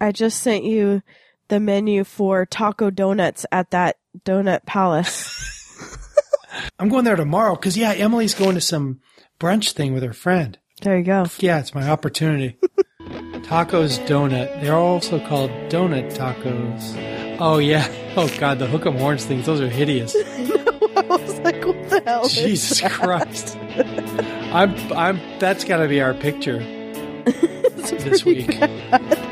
I just sent you the menu for taco donuts at that donut palace. I'm going there tomorrow because yeah, Emily's going to some brunch thing with her friend. There you go. Yeah, it's my opportunity. Tacos donut. They're also called donut tacos. Oh yeah. Oh god, the hook 'em horns things. Those are hideous. no, I was like, what the hell? is Jesus that? Christ. I'm. I'm. That's got to be our picture this week. bad.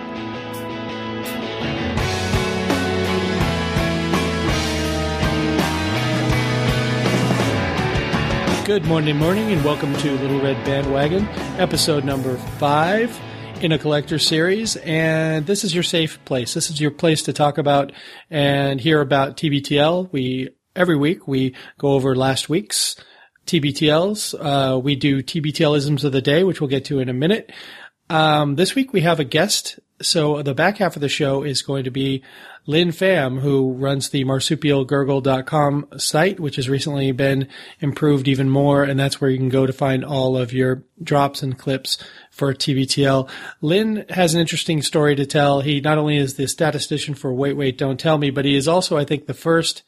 Good morning, morning, and welcome to Little Red Bandwagon, episode number five in a collector series. And this is your safe place. This is your place to talk about and hear about TBTL. We every week we go over last week's TBTLs. Uh, we do TBTLisms of the day, which we'll get to in a minute. Um, this week we have a guest. So the back half of the show is going to be Lynn Pham, who runs the marsupialgurgle.com site, which has recently been improved even more. And that's where you can go to find all of your drops and clips for TBTL. Lynn has an interesting story to tell. He not only is the statistician for Wait, Wait, Don't Tell Me, but he is also, I think, the first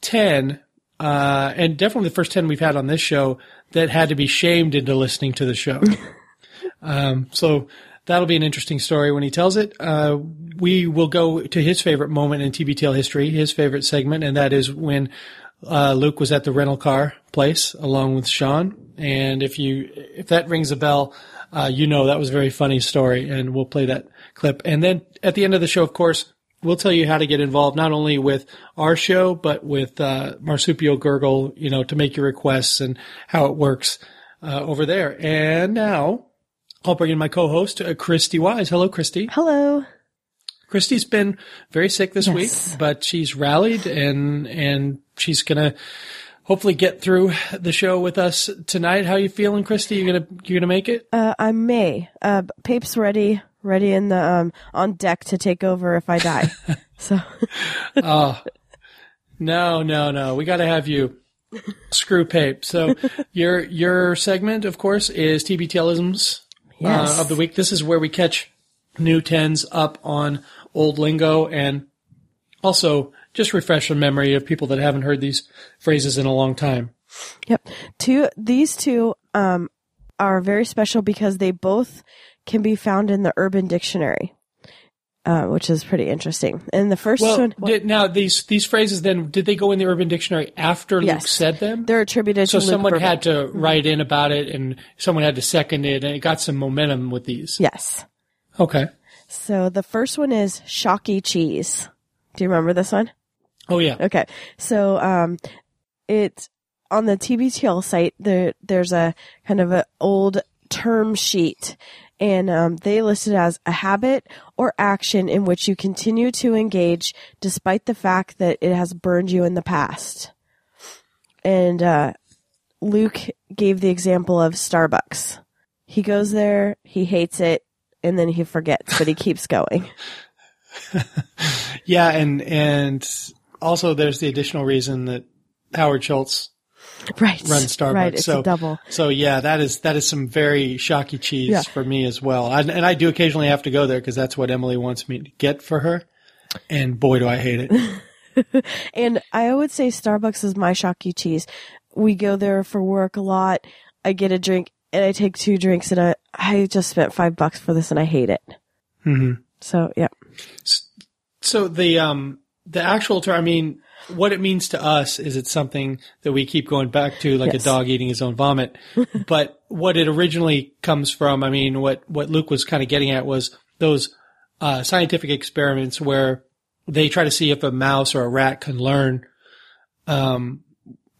10 uh, and definitely the first 10 we've had on this show that had to be shamed into listening to the show. um, so that'll be an interesting story when he tells it. Uh, we will go to his favorite moment in TBTL history, his favorite segment, and that is when uh, Luke was at the rental car place along with Sean. And if you, if that rings a bell, uh, you know that was a very funny story, and we'll play that clip. And then at the end of the show, of course, we'll tell you how to get involved not only with our show but with uh, Marsupial Gurgle, you know, to make your requests and how it works uh, over there. And now I'll bring in my co-host, uh, Christy Wise. Hello, Christy. Hello. Christy's been very sick this Yes. week, but she's rallied and and she's gonna hopefully get through the show with us tonight. How you feeling, Christy? You gonna you gonna make it? Uh, I'm May. Uh, Pape's ready, ready in the um on deck to take over if I die. so oh no, no, no. We got to have you. Screw Pape. So your your segment, of course, is TBTLisms Yes. uh, of the week. This is where we catch new tens up on old lingo and also just refresh the memory of people that haven't heard these phrases in a long time. Yep. Two these two um are very special because they both can be found in the Urban Dictionary. Uh, which is pretty interesting. And the first Well, one did, now these these phrases then did they go in the Urban Dictionary after Luke said them? they're attributed So to Luke someone Burbank. had to write in about it, and someone had to second it, and it got some momentum with these. Yes. Okay. So the first one is Shocky Cheese. Do you remember this one? Oh yeah. Okay. So, um, it's on the TBTL site. There, there's a kind of an old term sheet and, um, they list it as a habit or action in which you continue to engage despite the fact that it has burned you in the past. And, uh, Luke gave the example of Starbucks. He goes there, he hates it, and then he forgets, but he keeps going. Yeah, and and also there's the additional reason that Howard Schultz Right. run Starbucks. Right. It's so a double. So yeah, that is that is some very shocky cheese Yeah. for me as well. I, and I do occasionally have to go there because that's what Emily wants me to get for her. And boy, do I hate it. And I would say Starbucks is my shocky cheese. We go there for work a lot. I get a drink and I take two drinks and I, I just spent five bucks for this and I hate it. hmm So yeah. So the um the actual term, I mean, what it means to us is it's something that we keep going back to, like Yes. a dog eating his own vomit. but what it originally comes from, I mean, what what Luke was kind of getting at was those uh, scientific experiments where they try to see if a mouse or a rat can learn, um,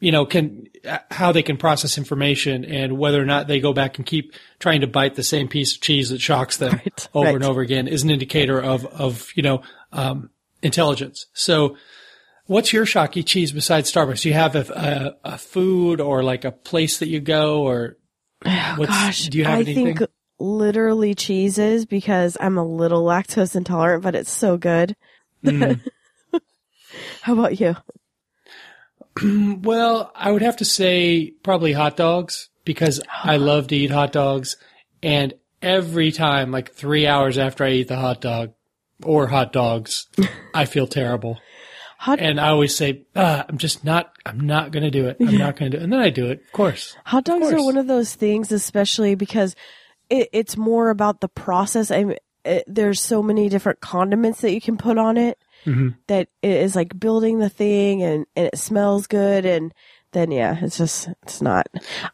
you know, can uh, how they can process information and whether or not they go back and keep trying to bite the same piece of cheese that shocks them Right, over right. and over again is an indicator of of you know um, intelligence. So. What's your shocky cheese besides Starbucks? Do you have a, a, a food or like a place that you go or what's, Gosh, do you have anything? I anything? think literally cheeses because I'm a little lactose intolerant, but it's so good. Mm. How about you? Well, I would have to say probably hot dogs because I love to eat hot dogs. And every time, like three hours after I eat the hot dog, or hot dogs, I feel terrible. Hot And I always say, ah, I'm just not, I'm not going to do it. I'm not going to do it. And then I do it, of course. Hot dogs are one of those things, especially because it, it's more about the process. I mean, it, there's so many different condiments that you can put on it Mm-hmm. that it is like building the thing and, and it smells good. And then, yeah, it's just, it's not.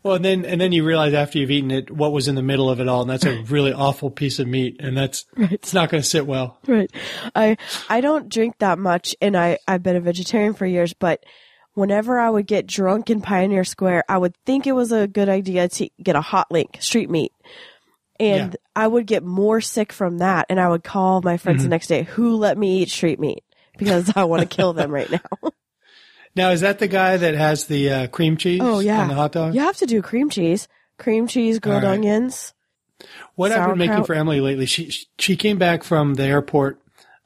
Well, and then, and then you realize after you've eaten it, what was in the middle of it all. And that's a really awful piece of meat. And that's, it's not going to sit well. Right. I, I don't drink that much and I, I've been a vegetarian for years, but whenever I would get drunk in Pioneer Square, I would think it was a good idea to get a hot link, street meat. And Yeah. I would get more sick from that. And I would call my friends Mm-hmm. the next day, who let me eat street meat? Because I want to kill them right now. Now, is that the guy that has the uh, cream cheese oh, yeah. on the hot dog? You have to do cream cheese. Cream cheese, grilled right. onions. What I've been making for Emily lately, she she came back from the airport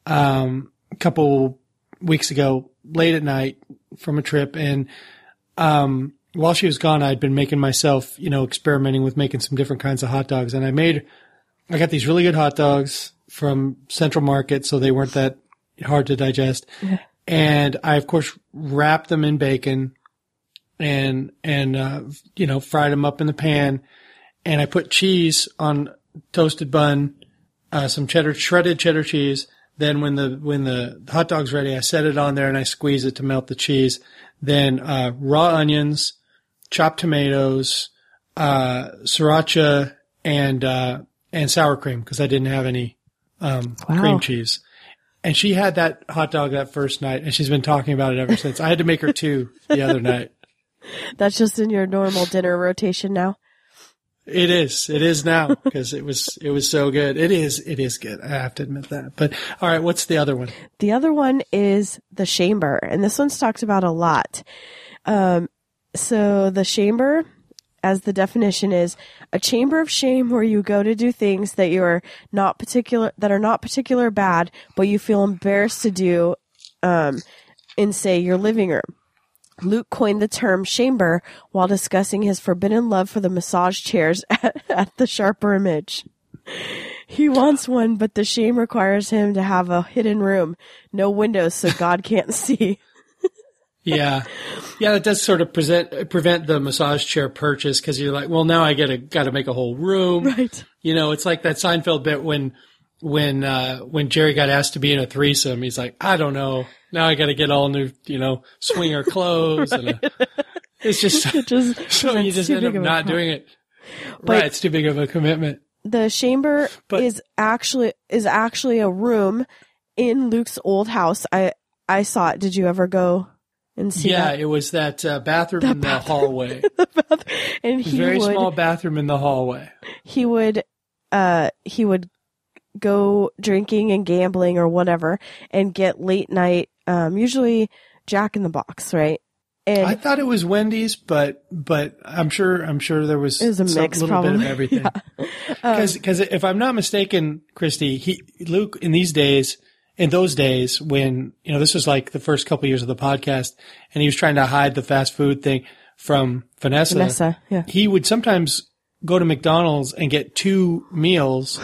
um, a couple weeks ago, late at night from a trip, and um, while she was gone, I'd been making myself, you know, experimenting with making some different kinds of hot dogs, and I made, I got these really good hot dogs from Central Market, so they weren't that hard to digest, and I of course wrapped them in bacon, and and uh, you know fried them up in the pan and I put cheese on toasted bun, uh, some cheddar, shredded cheddar cheese. Then when the when the hot dog's ready, I set it on there and I squeeze it to melt the cheese. Then uh, raw onions, chopped tomatoes, uh, sriracha, and uh, and sour cream because I didn't have any um, Wow. cream cheese. And she had that hot dog that first night, and she's been talking about it ever since. I had to make her two the other night. That's just in your normal dinner rotation now. It is. It is now because it was it was so good. It is. It is good. I have to admit that. But all right, what's the other one? The other one is the chamber, and this one's talked about a lot. Um, so the chamber, as the definition is, a chamber of shame where you go to do things that you are not particular that are not particular bad, but you feel embarrassed to do, um, in say your living room. Luke coined the term chamber while discussing his forbidden love for the massage chairs at, at the Sharper Image. He wants one, but the shame requires him to have a hidden room, no windows so God can't see. Yeah, yeah. That does sort of present prevent the massage chair purchase because you're like, well, now I gotta gotta make a whole room. Right. You know, it's like that Seinfeld bit when when uh when Jerry got asked to be in a threesome. He's like, I don't know. Now I gotta get all new, you know, swinger clothes and a, it's just It just, so you just end up a not doing it. But- right, it's too big of a commitment. The chamber But- is actually is actually a room in Luke's old house. I I saw it. Did you ever go and see Yeah, that? it was that uh, bathroom in the hallway. And he Very would small bathroom in the hallway. he would uh he would go drinking and gambling or whatever and get late night um usually Jack in the Box, right? And I thought it was Wendy's, but but I'm sure I'm sure there was, was a some mix, little bit of everything. Because if I'm not mistaken, Christy, he Luke in these days, in those days when you know this was like the first couple years of the podcast, and he was trying to hide the fast food thing from Vanessa. Vanessa, yeah. He would sometimes go to McDonald's and get two meals.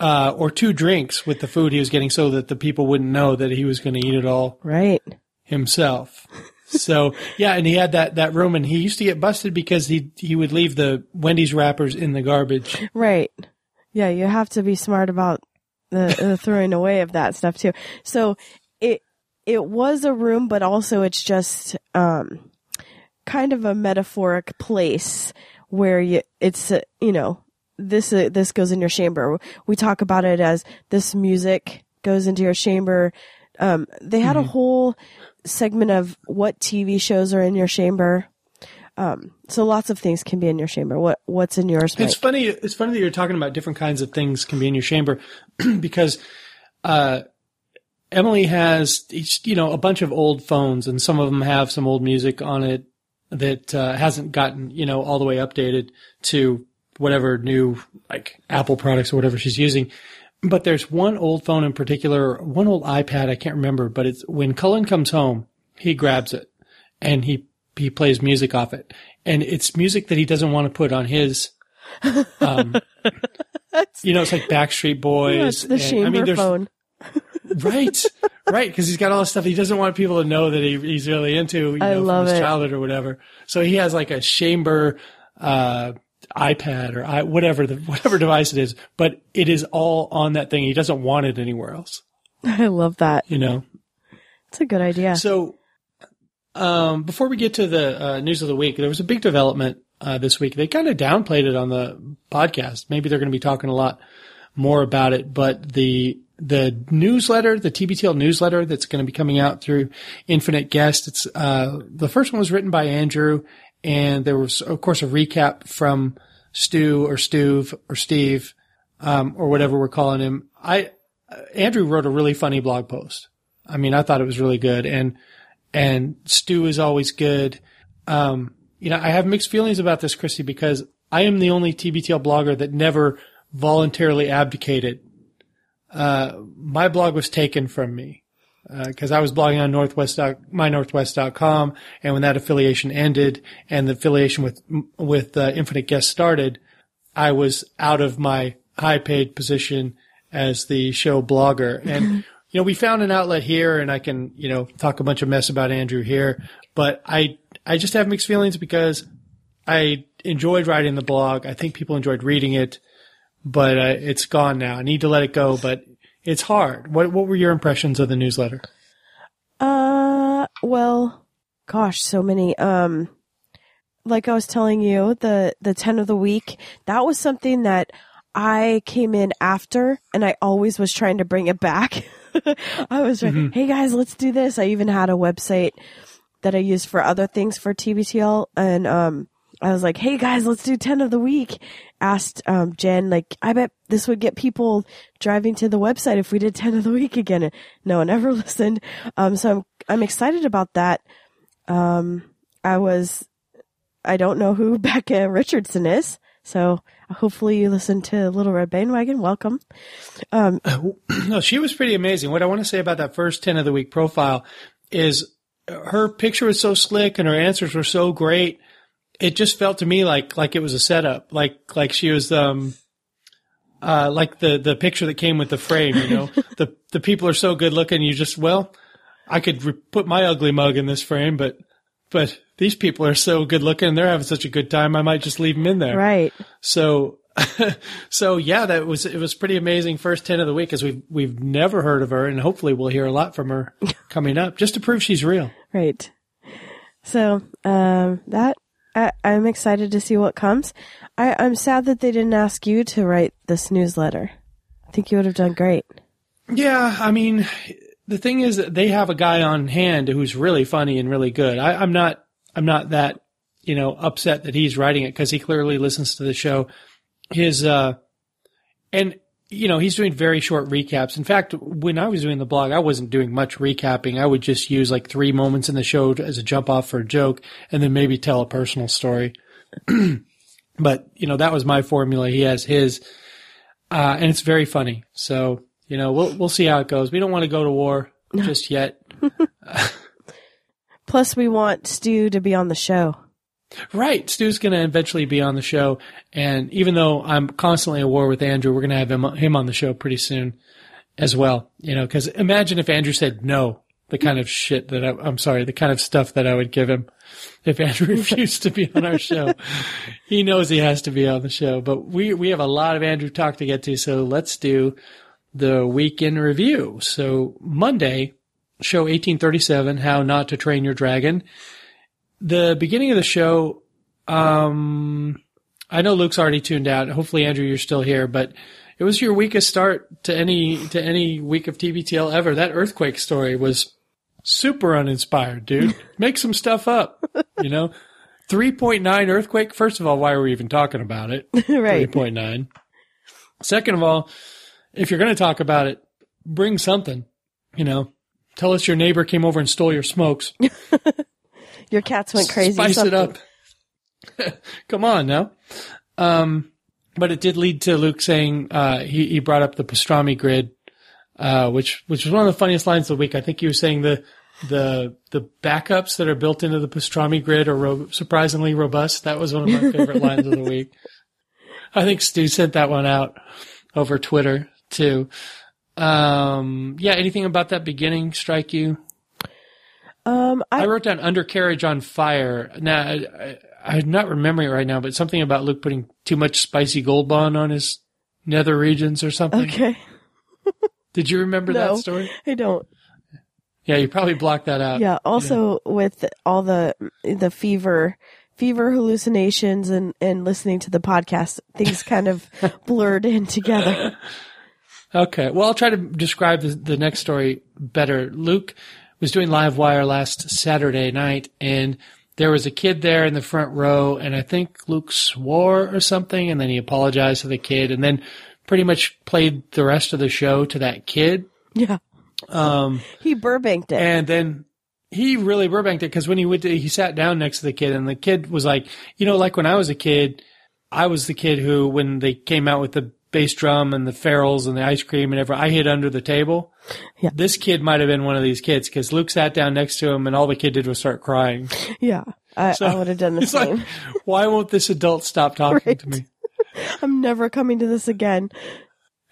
Uh, or two drinks with the food he was getting so that the people wouldn't know that he was going to eat it all right. himself. So yeah, and he had that that room, and he used to get busted because he he would leave the Wendy's wrappers in the garbage. Right. Yeah, you have to be smart about the, the throwing away of that stuff too. So it it was a room, but also it's just um kind of a metaphoric place where you it's uh, you know this uh, this goes in your chamber. We talk about it as this music goes into your chamber. Um, they had a whole segment of what TV shows are in your chamber. Um, so lots of things can be in your chamber. What what's in yours? Mike? It's funny. It's funny that you're talking about different kinds of things can be in your chamber because uh, Emily has each, you know a bunch of old phones, and some of them have some old music on it that uh, hasn't gotten you know all the way updated to whatever new like Apple products or whatever she's using. But there's one old phone in particular, one old iPad, I can't remember, but it's when Cullen comes home, he grabs it and he, he plays music off it. And it's music that he doesn't want to put on his, um, you know, it's like Backstreet Boys. That's the and, chamber I mean, there's, phone. right, right, because he's got all this stuff he doesn't want people to know that he, he's really into. You I know, love from his it. childhood or whatever. So he has like a chamber uh, iPad or I, whatever the whatever device it is, but it is all on that thing. He doesn't want it anywhere else. I love that. You know. It's a good idea. So, um, before we get to the uh, news of the week, there was a big development uh, this week. They kind of downplayed it on the podcast. Maybe they're going to be talking a lot more about it, but the the newsletter, the TBTL newsletter that's going to be coming out through Infinite Guest. It's uh, the first one was written by Andrew, and there was of course a recap from Stu or Stuve or Steve um, or whatever we're calling him. I Andrew wrote a really funny blog post. I mean, I thought it was really good, and and Stu is always good. Um, you know, I have mixed feelings about this, Christy, because I am the only TBTL blogger that never voluntarily abdicated. Uh, my blog was taken from me because I was blogging on Northwest mynorthwest.com, and when that affiliation ended and the affiliation with with uh, Infinite Guest started, I was out of my high paid position as the show blogger. And you know, we found an outlet here, and I can you know talk a bunch of mess about Andrew here, but I I just have mixed feelings because I enjoyed writing the blog. I think people enjoyed reading it, but uh, it's gone now. I need to let it go, but it's hard. What what were your impressions of the newsletter? Uh, well, gosh, so many. Um, like I was telling you, the the ten of the week that was something that I came in after, and I always was trying to bring it back. I was like, hey guys, let's do this. I even had a website that I used for other things for TBTL, and um, I was like, hey guys, let's do ten of the week. Asked um, Jen, like, I bet this would get people driving to the website if we did ten of the week again. And no one ever listened. Um, so I'm I'm excited about that. Um, I was, I don't know who Becca Richardson is, so hopefully you listened to Little Red Bandwagon. Welcome. no, she was pretty amazing. What I want to say about that first 10 of the week profile is her picture was so slick and her answers were so great. It just felt to me like, like it was a setup, like, like she was, um, uh, like the, the picture that came with the frame, you know, the, the people are so good looking. You just, well, I could re- put my ugly mug in this frame, but, but these people are so good looking and they're having such a good time. I might just leave them in there. Right. So, so yeah, that was it was pretty amazing first ten of the week because we've we've never heard of her, and hopefully we'll hear a lot from her coming up, just to prove she's real. Right. So, um, that, I, I'm excited to see what comes. I, I'm sad that they didn't ask you to write this newsletter. I think you would have done great. Yeah, I mean, the thing is that they have a guy on hand who's really funny and really good. I, I'm not I'm not that you know upset that he's writing it because he clearly listens to the show. His uh, and you know, he's doing very short recaps. In fact, when I was doing the blog, I wasn't doing much recapping. I would just use like three moments in the show as a jump off for a joke and then maybe tell a personal story. but, you know, that was my formula. He has his, uh, and it's very funny. So, you know, we'll, we'll see how it goes. We don't want to go to war just yet. Plus, we want Stu to be on the show. Right. Stu's going to eventually be on the show. And even though I'm constantly at war with Andrew, we're going to have him, him on the show pretty soon as well. You know, cause imagine if Andrew said no, the kind of shit that I, I'm sorry, the kind of stuff that I would give him if Andrew refused to be on our show. he knows he has to be on the show, but we, we have a lot of Andrew talk to get to. So let's do the week in review. So Monday, show 1837, how not to train your dragon the beginning of the show, um, I know Luke's already tuned out. Hopefully, Andrew, you're still here, but it was your weakest start to any to any week of TBTL ever. That earthquake story was super uninspired, dude. Make some stuff up, you know. Three point nine earthquake. First of all, why are we even talking about it? right. Three point nine. Second of all, if you're going to talk about it, bring something. You know, tell us your neighbor came over and stole your smokes. Your cats went crazy. Spice something. it up. Come on now. Um, but it did lead to Luke saying uh, he he brought up the pastrami grid, uh, which which was one of the funniest lines of the week. I think he was saying the the the backups that are built into the pastrami grid are ro- surprisingly robust. That was one of my favorite lines of the week. I think Stu sent that one out over Twitter too. Um, yeah, anything about that beginning strike you? Um, I I, wrote down undercarriage on fire. Now, I, I, I'm not remembering it right now, but something about Luke putting too much spicy gold bond on his nether regions or something. okay. Did you remember No. that story? I don't. Yeah, you probably blocked that out. Yeah. Also, with all the the fever fever hallucinations and and listening to the podcast, things kind of blurred in together. Okay. Well, I'll try to describe the, the next story better. Luke was doing live wire last Saturday night and there was a kid there in the front row and I think Luke swore or something and then he apologized to the kid and then pretty much played the rest of the show to that kid. Yeah. Um, He Burbanked it. and then he really Burbanked it because when he went to, he sat down next to the kid and the kid was like, you know, like when I was a kid, I was the kid who, when they came out with the bass drum and the ferals and the ice cream and everything, I hid under the table. Yeah. This kid might have been one of these kids because Luke sat down next to him and all the kid did was start crying. yeah. I, So, I would have done the He's like, same. why won't this adult stop talking to me? I'm never coming to this again.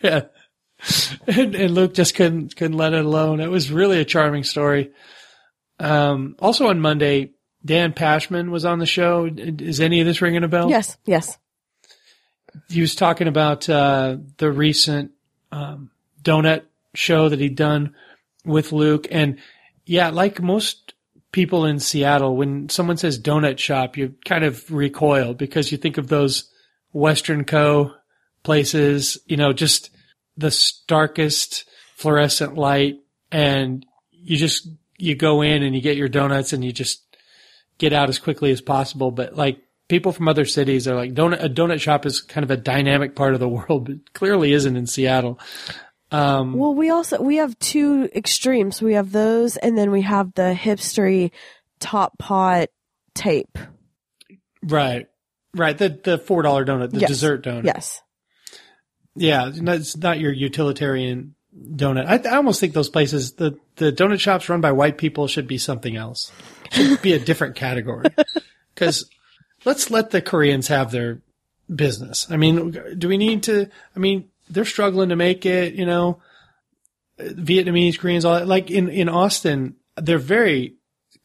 Yeah. And, and Luke just couldn't couldn't let it alone. It was really a charming story. Um, also on Monday, Dan Pashman was on the show. Is any of this ringing a bell? Yes. Yes. He was talking about uh, the recent um, donut show that he'd done with Luke, and yeah, like most people in Seattle, when someone says donut shop, you kind of recoil because you think of those Western Co. places, you know, just the starkest fluorescent light and you just, you go in and you get your donuts and you just get out as quickly as possible. But like people from other cities are like, donut, a donut shop is kind of a dynamic part of the world, but clearly isn't in Seattle. Um, Well, we also we have two extremes. We have those, and then we have the hipstery top pot tape. right. Right. The, the $4 donut, the Yes. dessert donut. Yes. Yeah, it's not your utilitarian donut. I, I almost think those places, the, the donut shops run by white people should be something else. Should be a different category. Cause let's let the Koreans have their business. I mean, do we need to, I mean, they're struggling to make it, you know, Vietnamese, Koreans, all that. Like in, in Austin, they're very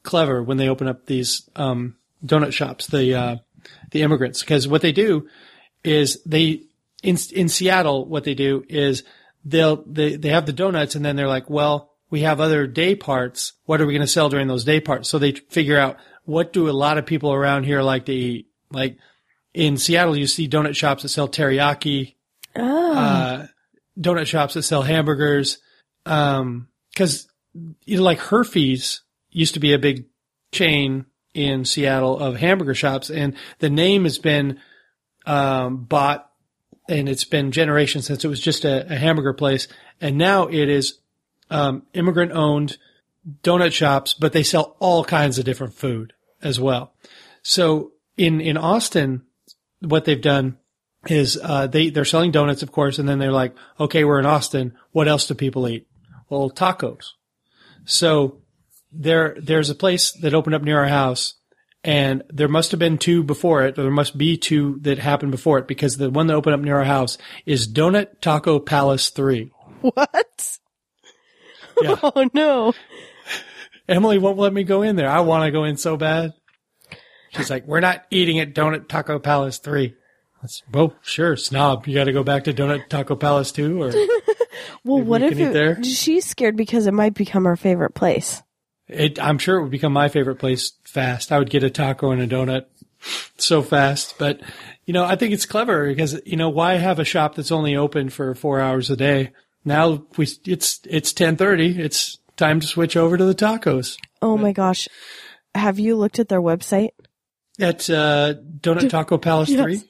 clever when they open up these, um, donut shops, the, uh, the immigrants. Cause what they do is they, in in Seattle, what they do is they'll they they have the donuts, and then they're like, well, we have other day parts. What are we going to sell during those day parts? So they figure out what do a lot of people around here like to eat. Like in Seattle, you see donut shops that sell teriyaki, Oh. uh, donut shops that sell hamburgers. Um, cause you know, like Herfy's used to be a big chain in Seattle of hamburger shops and the name has been, um, bought and it's been generations since it was just a, a hamburger place. And now it is, um, immigrant owned donut shops, but they sell all kinds of different food as well. So in, in Austin, what they've done is, uh, they, they're selling donuts, of course, and then they're like, okay, we're in Austin. What else do people eat? Well, tacos. So there, there's a place that opened up near our house and there must have been two before it, or there must be two that happened before it because the one that opened up near our house is Donut Taco Palace 3. what? Yeah. Oh no. Emily won't let me go in there. I want to go in so bad. She's like, we're not eating at Donut Taco Palace 3. That's, well, sure, snob. You got to go back to Donut Taco Palace 2 or Well, what if it, there? she's scared because it might become her favorite place? it, I'm sure it would become my favorite place fast. I would get a taco and a donut so fast. But, you know, I think it's clever because, you know, why have a shop that's only open for four hours a day? Now we, it's, it's 1030. It's time to switch over to the tacos Oh my gosh. Have you looked at their website? at, uh, Donut Taco Palace Yes. 3.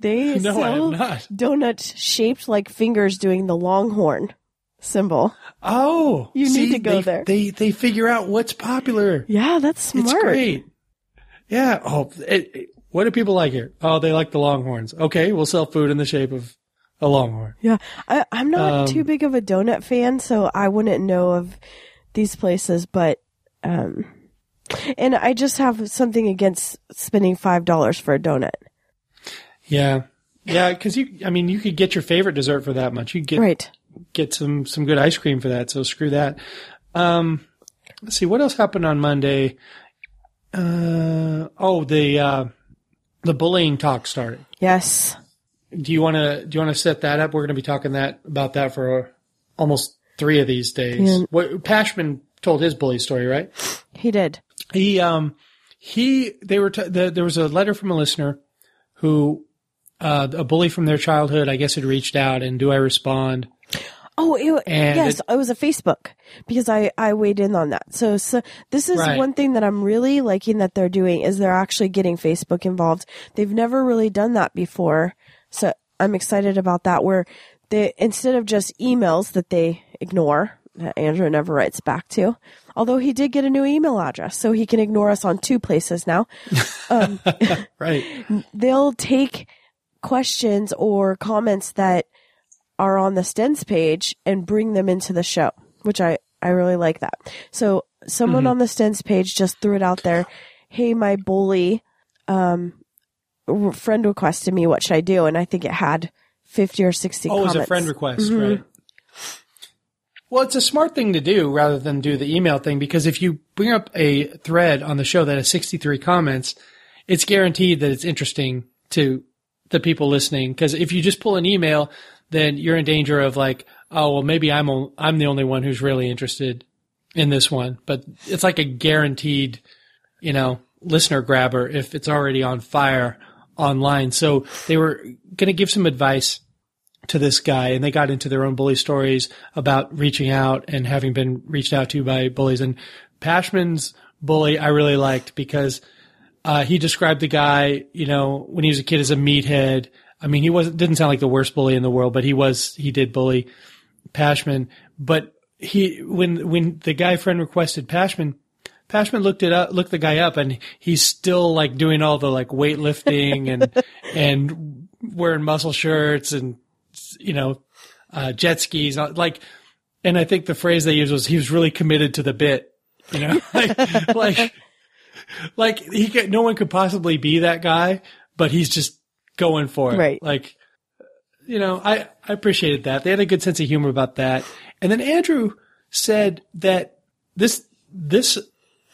They No, I sell have not. donuts shaped like fingers doing the longhorn symbol. Oh, You need to go they, there. They, they figure out what's popular. Yeah, that's smart. It's great. Yeah. Oh, it, it- what do people like here? Oh, they like the longhorns. Okay. We'll sell food in the shape of a longhorn. Yeah, I, I'm not Um, too big of a donut fan, so I wouldn't know of these places. But, um, and I just have something against spending five dollars for a donut. Yeah. Yeah. Cause you, I mean, you could get your favorite dessert for that much. You get Right. get some some good ice cream for that. So screw that. Um, let's see what else happened on Monday. Uh, oh, the uh, the bullying talk started. Yes. Do you want to do you want to set that up? We're going to be talking that about that for almost three of these days. Yeah. What Pashman told his bully story, right? He did. He um he they were t- the, there was a letter from a listener who uh, a bully from their childhood I guess had reached out and do I respond? Oh, it, yes, it- it, was a Facebook because I, I weighed in on that. So, so this is Right. one thing that I'm really liking that they're doing is they're actually getting Facebook involved. They've never really done that before. So I'm excited about that where they, instead of just emails that they ignore, that Andrew never writes back to, although he did get a new email address, so he can ignore us on two places now. Right. they'll take questions or comments that are on the Stens page and bring them into the show, which I, I really like that. So someone on the Stens page just threw it out there. Hey, my bully, um, r- friend requested me. What should I do? And I think it had 50 or 60 Oh, it was a friend request, mm-hmm. right? Well, it's a smart thing to do rather than do the email thing because if you bring up a thread on the show that has 63 comments, it's guaranteed that it's interesting to the people listening. Because if you just pull an email, then you're in danger of like, oh, well, maybe I'm o- I'm the only one who's really interested in this one. But it's like a guaranteed, you know, listener grabber if it's already on fire online. So they were going to give some advice to this guy and they got into their own bully stories about reaching out and having been reached out to by bullies. And Pashman's bully I really liked because uh, he described the guy, you know, when he was a kid as a meathead. I mean, he wasn't didn't sound like the worst bully in the world, but he was he did bully Pashman. But he when when the guy friend requested Pashman, Pashman looked it up, looked the guy up, and he's still like doing all the like weightlifting and and wearing muscle shirts and you know uh, jet skis, like. And I think the phrase they used was he was really committed to the bit, you know, like like like he could, no one could possibly be that guy, but he's just going for it. Right. Like, you know, I, I appreciated that. They had a good sense of humor about that. And then Andrew said that this, this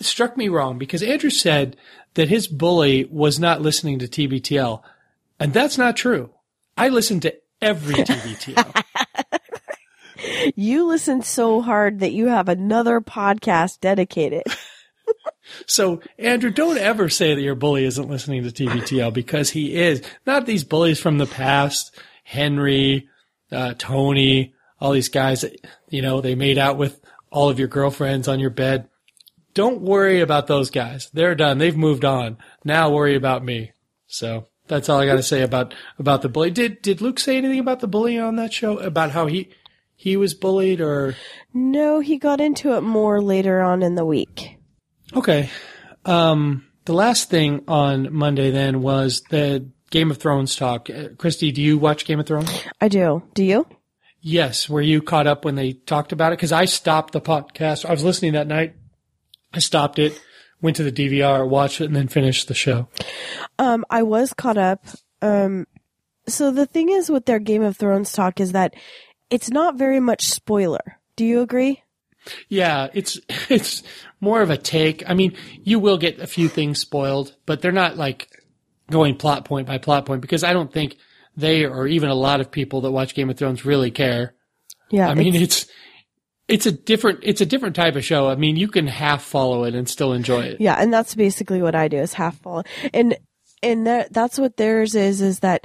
struck me wrong because Andrew said that his bully was not listening to TBTL. And that's not true. I listened to every TBTL. You listened so hard that you have another podcast dedicated. So, Andrew, don't ever say that your bully isn't listening to TBTL because he is. Not these bullies from the past, Henry, uh, Tony, all these guys that, you know, they made out with all of your girlfriends on your bed. Don't worry about those guys. They're done. They've moved on. Now worry about me. So that's all I got to say about, about the bully. Did, did Luke say anything about the bully on that show? About how he, he was bullied or? No, he got into it more later on in the week. Okay. Um, the last thing on Monday then was the Game of Thrones talk. Uh, Christy, do you watch Game of Thrones? I do. Do you? Yes. Were you caught up when they talked about it? Because I stopped the podcast. I was listening that night. I stopped it, went to the DVR, watched it, and then finished the show. Um, I was caught up. Um, so the thing is with their Game of Thrones talk is that it's not very much spoiler. Do you agree? Yeah, it's it's more of a take. I mean, you will get a few things spoiled, but they're not like going plot point by plot point because I don't think they or even a lot of people that watch Game of Thrones really care. Yeah. I mean, it's- it's it's a different it's a different type of show. I mean, you can half follow it and still enjoy it. yeah, and that's basically what I do is half follow. And and that that's what theirs is is that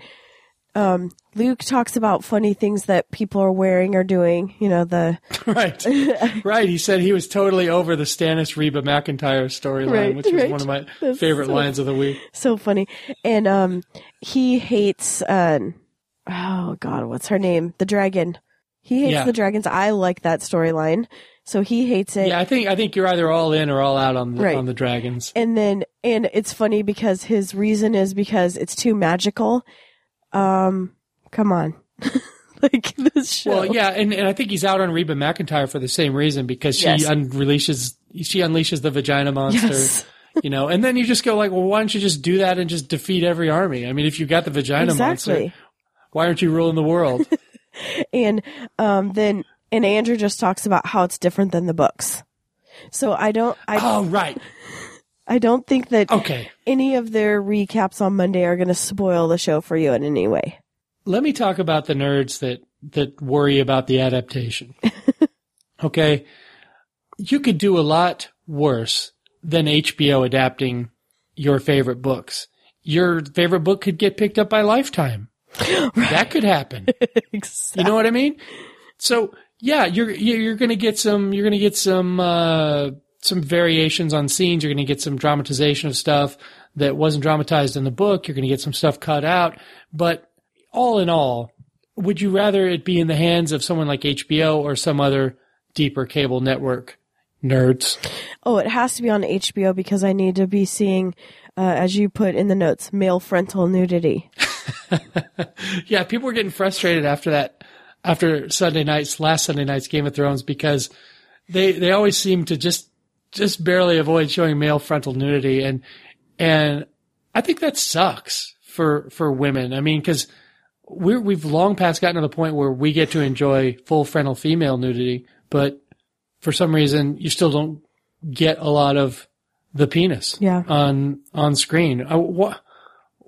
um Luke talks about funny things that people are wearing or doing, you know, the Right, right. He said he was totally over the Stannis Reba McEntire storyline, Right, which was right. one of my That's favorite so- lines of the week. so funny. And um he hates uh oh god, what's her name? The dragon. He hates Yeah. the dragons. I like that storyline. So he hates it. Yeah, I think I think you're either all in or all out on the Right. on the dragons. And then and it's funny because his reason is because it's too magical. Um come on. like this show. Well, yeah, and, and I think he's out on Reba McEntire for the same reason because she Yes. unleashes she unleashes the vagina monster. Yes. You know, and then you just go like, well, why don't you just do that and just defeat every army? I mean, if you got the vagina monster, why aren't you ruling the world? and um, then and Andrew just talks about how it's different than the books. So I don't I Oh, right. I don't think that Okay. any of their recaps on Monday are going to spoil the show for you in any way. Let me talk about the nerds that, that worry about the adaptation. okay. You could do a lot worse than HBO adapting your favorite books. Your favorite book could get picked up by Lifetime. That could happen. You know what I mean? So yeah, you're you're going to get some you're going to get some uh, some variations on scenes. You're going to get some dramatization of stuff that wasn't dramatized in the book. You're going to get some stuff cut out. But all in all, would you rather it be in the hands of someone like HBO or some other deeper cable network nerds? Oh, it has to be on HBO because I need to be seeing, uh, as you put in the notes, male frontal nudity. Yeah, people were getting frustrated after that, after Sunday night's last Sunday night's Game of Thrones because they they always seem to just just barely avoid showing male frontal nudity, and and I think that sucks for for women. I mean, because we're we've long past gotten to the point where we get to enjoy full frontal female nudity, but for some reason you still don't get a lot of the penis Yeah. on on screen. Uh, I, wh-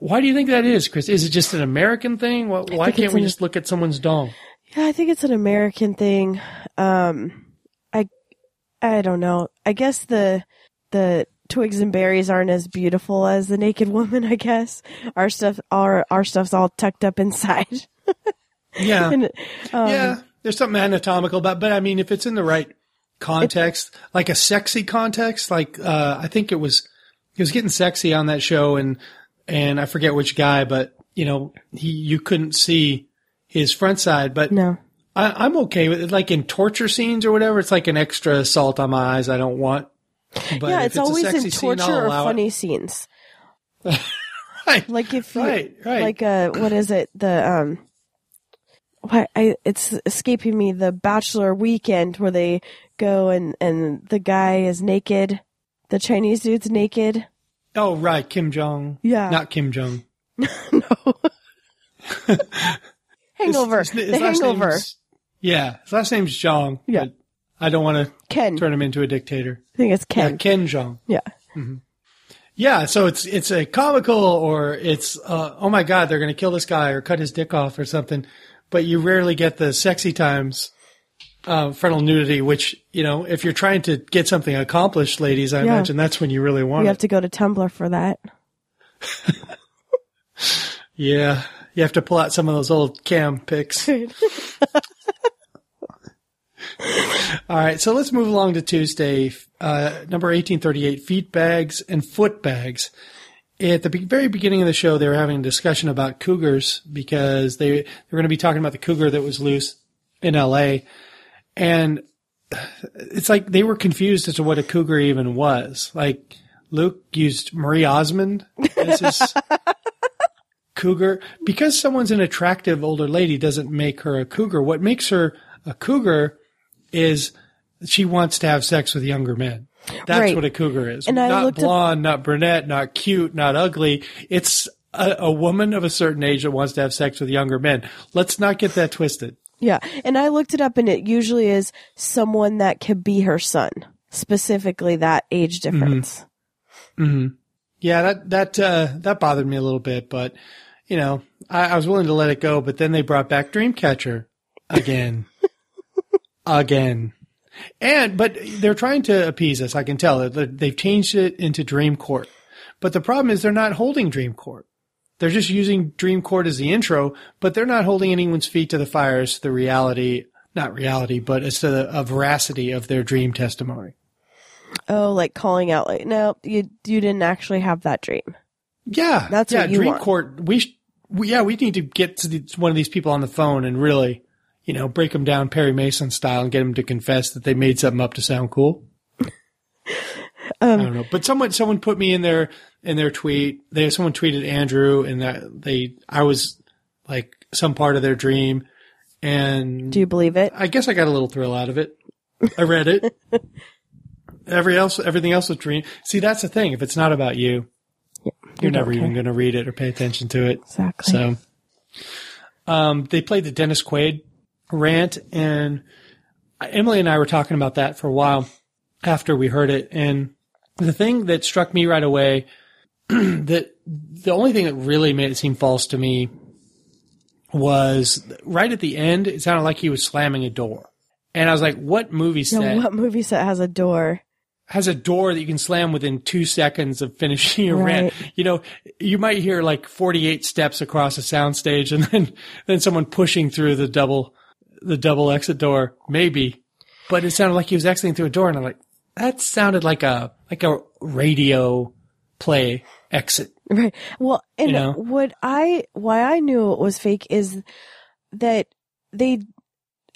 why do you think that is, Chris? Is it just an American thing? Why, why can't we an- just look at someone's dong? Yeah, I think it's an American thing. Um, I, I don't know. I guess the, the twigs and berries aren't as beautiful as the naked woman, I guess. Our stuff, our, our stuff's all tucked up inside. Yeah, And, um, yeah. There's something anatomical about, but I mean, if it's in the right context, like a sexy context, like uh, I think it was, he was getting sexy on that show, and and I forget which guy, but you know, he you couldn't see his front side, but no. I, I'm okay with it. Like in torture scenes or whatever, it's like an extra salt on my eyes. I don't want. But yeah, if it's, always in scene, torture I'll or allow it. funny scenes. Right. Like if you, Right, right. like uh, what is it? The um, what I it's escaping me. The Bachelor Weekend where they go and and the guy is naked, the Chinese dude's naked. Oh, right. Kim Jong. Yeah. Not Kim Jong. no. hangover. His- his the hangover. Yeah. His last name's Jeong. Yeah. I don't want to Ken. turn him into a dictator. I think it's Yeah, Ken. Ken Jeong. Yeah. Yeah, so it's it's a comical or it's uh, oh my god they're gonna kill this guy or cut his dick off or something, but you rarely get the sexy times uh, frontal nudity. Which you know if you're trying to get something accomplished, ladies, I Yeah. imagine that's when you really want You it. have to go to Tumblr for that. yeah, you have to pull out some of those old cam pics. All right, so let's move along to Tuesday, uh, number 1838, feet bags and foot bags. At the be- very beginning of the show, they were having a discussion about cougars because they, they were going to be talking about the cougar that was loose in LA. And it's like they were confused as to what a cougar even was. Like Luke used Marie Osmond as his cougar. Because someone's an attractive older lady doesn't make her a cougar. What makes her a cougar is she wants to have sex with younger men. That's Right. what a cougar is. And not looked up- blonde, not brunette, not cute, not ugly. It's a, a woman of a certain age that wants to have sex with younger men. Let's not get that twisted. Yeah. And I looked it up and it usually is someone that could be her son. Specifically that age difference. Yeah, that that uh, that bothered me a little bit, but you know, I, I was willing to let it go. But then they brought back Dreamcatcher again, again, and but they're trying to appease us. I can tell they've changed it into Dream Court, but the problem is they're not holding Dream Court. They're just using Dream Court as the intro, but they're not holding anyone's feet to the fire as to the reality, not reality, but as to the uh, veracity of their dream testimony. Oh, like calling out like, no, you, you didn't actually have that dream. Yeah, That's yeah. what you Dream want. Court. We, sh- we yeah, we need to get to the, one of these people on the phone and really, you know, break them down Perry Mason style and get them to confess that they made something up to sound cool. Um, I don't know, but someone someone put me in their in their tweet. They someone tweeted Andrew and that they I was like some part of their dream, and Do you believe it? I guess I got a little thrill out of it. I read it. Every else, everything else was dream. See, that's the thing. If it's not about you, you're never don't even going to read it or pay attention to it. Exactly. So, um, they played the Dennis Quaid rant, and Emily and I were talking about that for a while after we heard it, and the thing that struck me right away that the only thing that really made it seem false to me was right at the end. It sounded like he was slamming a door, and I was like, "What movie set Now, what movie set has a door? has a door that you can slam within two seconds of finishing your rant?" You know, you might hear like forty-eight steps across a soundstage, and then then someone pushing through the double the double exit door, maybe. But it sounded like he was exiting through a door, and I'm like, that sounded like a like a radio play exit. Right. Well, and You know? what I why I knew it was fake is that they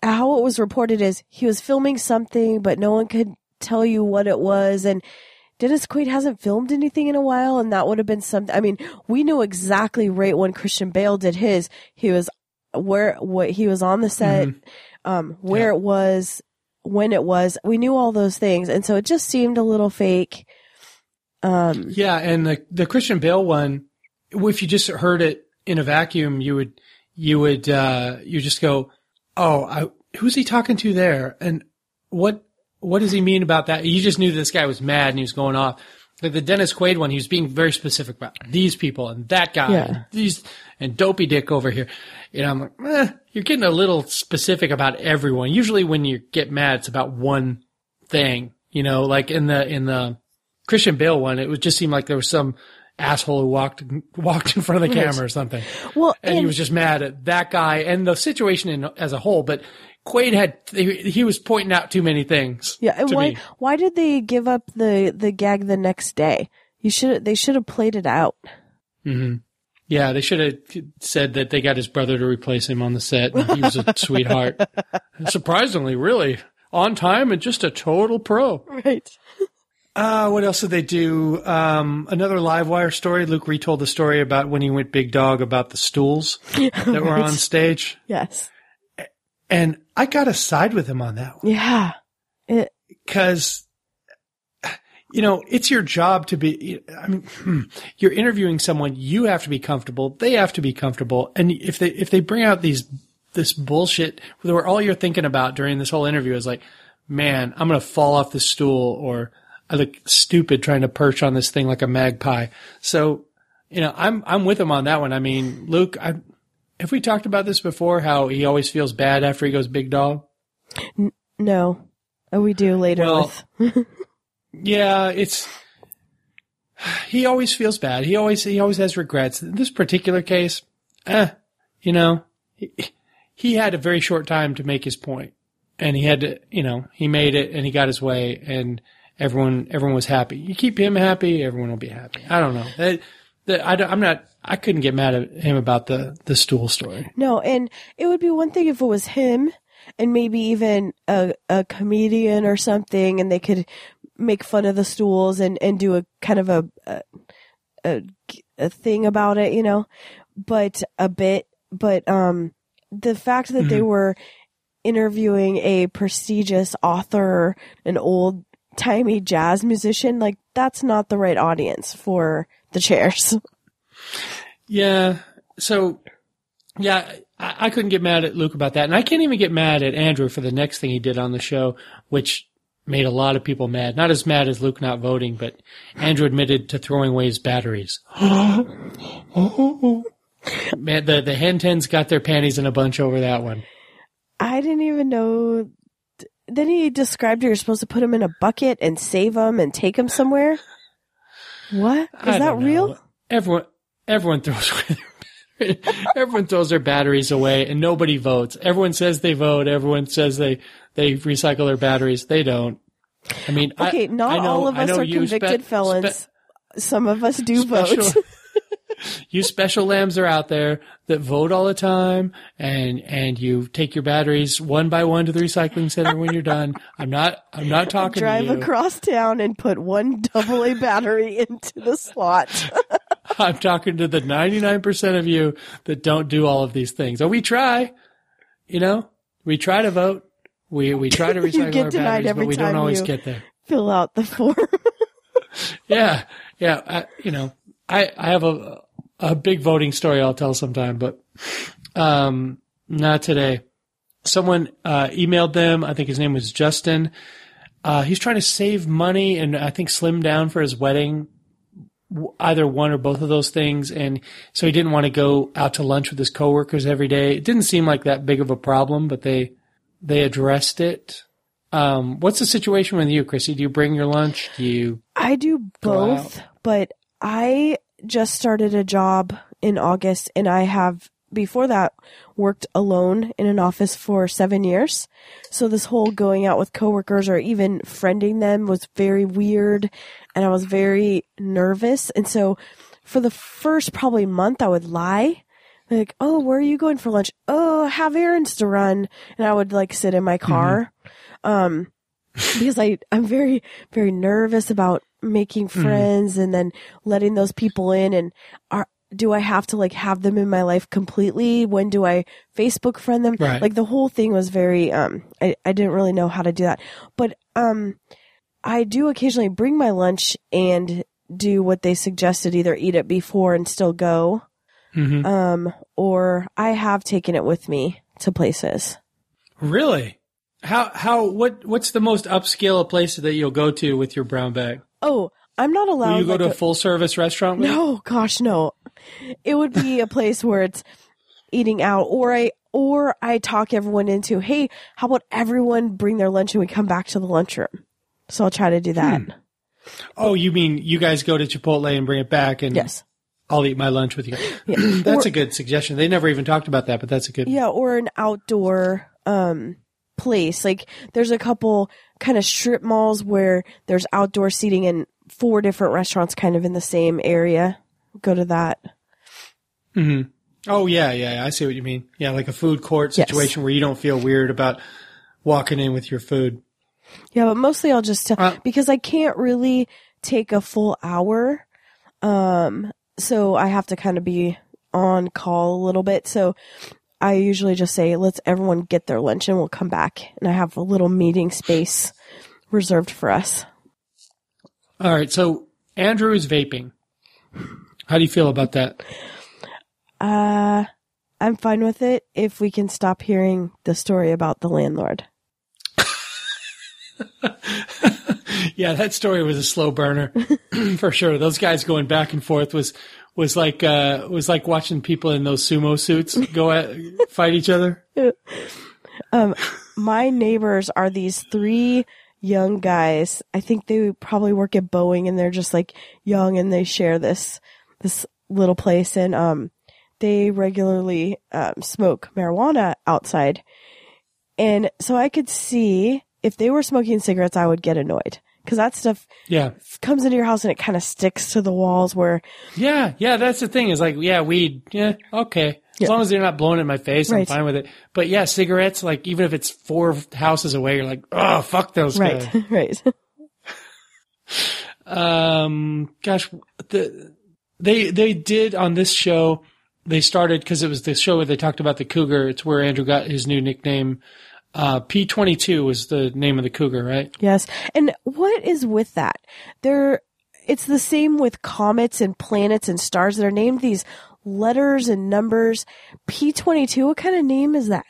how it was reported is he was filming something, but no one could tell you what it was, and Dennis Quaid hasn't filmed anything in a while, and that would have been something. I mean, we knew exactly right when Christian Bale did his. He was where what he was on the set, um, where it was, when it was. We knew all those things, and so it just seemed a little fake. Um, Yeah, and the the Christian Bale one, if you just heard it in a vacuum, you would you would uh, you just go, oh, I, who's he talking to there, and what what does he mean about that? You just knew this guy was mad and he was going off. Like the Dennis Quaid one, he was being very specific about these people and that guy, Yeah. and these and Dopey Dick over here. You know, I'm like, eh, you're getting a little specific about everyone. Usually, when you get mad, it's about one thing. You know, like in the in the Christian Bale one, it would just seem like there was some asshole who walked walked in front of the camera or something, well, and, he was just mad at that guy and the situation in, as a whole. But Quaid had he, he was pointing out too many things. Yeah, and why me. why did they give up the the gag the next day? You should they should have played it out. Mm-hmm. Yeah, they should have said that they got his brother to replace him on the set. And he was a sweetheart. Surprisingly, really on time and just a total pro. Right. Uh, what else did they do? Um, another live wire story. Luke retold the story about when he went big dog about the stools that were on stage. Yes. And I got to side with him on that one Yeah. It, because, you know, it's your job to be, I mean, hmm, you're interviewing someone. You have to be comfortable. They have to be comfortable. And if they, if they bring out these, this bullshit where all you're thinking about during this whole interview is like, man, I'm going to fall off the stool or I look stupid trying to perch on this thing like a magpie. So, you know, I'm, I'm with him on that one. I mean, Luke, I, have we talked about this before? How he always feels bad after he goes big dog? no. Oh, we do later Well, with Yeah, it's he always feels bad. He always he always has regrets. In this particular case, eh, you know, he, he had a very short time to make his point, and he had to, you know, he made it and he got his way, and everyone everyone was happy. You keep him happy, everyone will be happy. I don't know. That I don't, I'm not. I couldn't get mad at him about the the stool story. No, and it would be one thing if it was him and maybe even a a comedian or something and they could make fun of the stools and and do a kind of a a, a, a thing about it, you know. But a bit but um the fact that they were interviewing a prestigious author, an old timey jazz musician, like that's not the right audience for the chairs. Yeah. So, yeah, I, I couldn't get mad at Luke about that. And I can't even get mad at Andrew for the next thing he did on the show, which made a lot of people mad. Not as mad as Luke not voting, but Andrew admitted to throwing away his batteries. oh. Man, the, the ten tens got their panties in a bunch over that one. I didn't even know. Then he described you're supposed to put them in a bucket and save them and take them somewhere. What is I that real? Everyone, everyone throws away their, everyone throws their batteries away and nobody votes. Everyone says they vote. Everyone says they, they recycle their batteries. They don't. I mean, I- Okay, not I know- all of us are you spe- convicted felons. spe- Some of us do special, vote. you special lambs are out there that vote all the time and, and you take your batteries one by one to the recycling center when you're done. I'm not, I'm not talking Drive to you. across town and put one double A battery into the slot. I'm talking to the 99% of you that don't do all of these things. Oh, we try, you know, we try to vote. We, we try to recycle get our denied batteries, every but we don't always get there. Fill out the form. Yeah. Yeah. I, you know, I, I have a, a big voting story I'll tell sometime, but, um, not today. someone uh, emailed them. I think his name was Justin. Uh, he's trying to save money and I think slim down for his wedding, either one or both of those things. And so he didn't want to go out to lunch with his coworkers every day. It didn't seem like that big of a problem, but they they addressed it. Um, what's the situation with you, Chrissy? Do you bring your lunch? Do you? I do both, but I just started a job in August and I have before that worked alone in an office for seven years. So this whole going out with coworkers or even friending them was very weird and I was very nervous. And so for the first probably month I would lie. Like, oh, where are you going for lunch? Oh, I have errands to run. And I would like sit in my car. Um, because I, I'm very, very nervous about making friends and then letting those people in and are, do I have to like have them in my life completely? When do I Facebook friend them? Right. Like the whole thing was very, um, I, I didn't really know how to do that, but, um, I do occasionally bring my lunch and do what they suggested, either eat it before and still go, Mhm. um, or I have taken it with me to places. Really? How how what what's the most upscale place that you'll go to with your brown bag? Oh, I'm not allowed. Will you go like, to a a- full service restaurant? No, gosh, no. It would be a place where it's eating out, or I or I talk everyone into, hey, how about everyone bring their lunch and we come back to the lunchroom? So I'll try to do that. Hmm. Oh, you mean you guys go to Chipotle and bring it back, and Yes. I'll eat my lunch with you. Yeah. that's or, a good suggestion. They never even talked about that, but that's a good. yeah, or an outdoor um place. Like there's a couple kind of strip malls where there's outdoor seating in four different restaurants kind of in the same area. Go to that. hmm Oh yeah, yeah, I see what you mean. Yeah, like a food court Yes. situation where you don't feel weird about walking in with your food. Yeah, but mostly I'll just tell Uh, because I can't really take a full hour. Um, so I have to kind of be on call a little bit. So I usually just say, let's everyone get their lunch and we'll come back. And I have a little meeting space reserved for us. All right, so Andrew is vaping. How do you feel about that? Uh, I'm fine with it if we can stop hearing the story about the landlord. yeah, that story was a slow burner for sure. Those guys going back and forth was was like uh was like watching people in those sumo suits go at fight each other. my neighbors are these three young guys. I think they probably work at Boeing and they're just like young and they share this this little place and um they regularly um, smoke marijuana outside. And so I could see if they were smoking cigarettes I would get annoyed cuz that stuff Yeah. comes into your house and it kind of sticks to the walls where Yeah, yeah, that's the thing. Is like, yeah, weed, yeah, okay. As Yeah. long as they're not blowing in my face, I'm fine with it. But yeah, cigarettes, like even if it's four houses away, you're like, oh, fuck those right guys. right Um, gosh, the they they did on this show. They started because it was the show where they talked about the cougar. It's where Andrew got his new nickname. Uh, P twenty two was the name of the cougar, right? Yes. And what is with that? There, it's the same with comets and planets and stars that are named these letters and numbers. P22, what kind of name is that?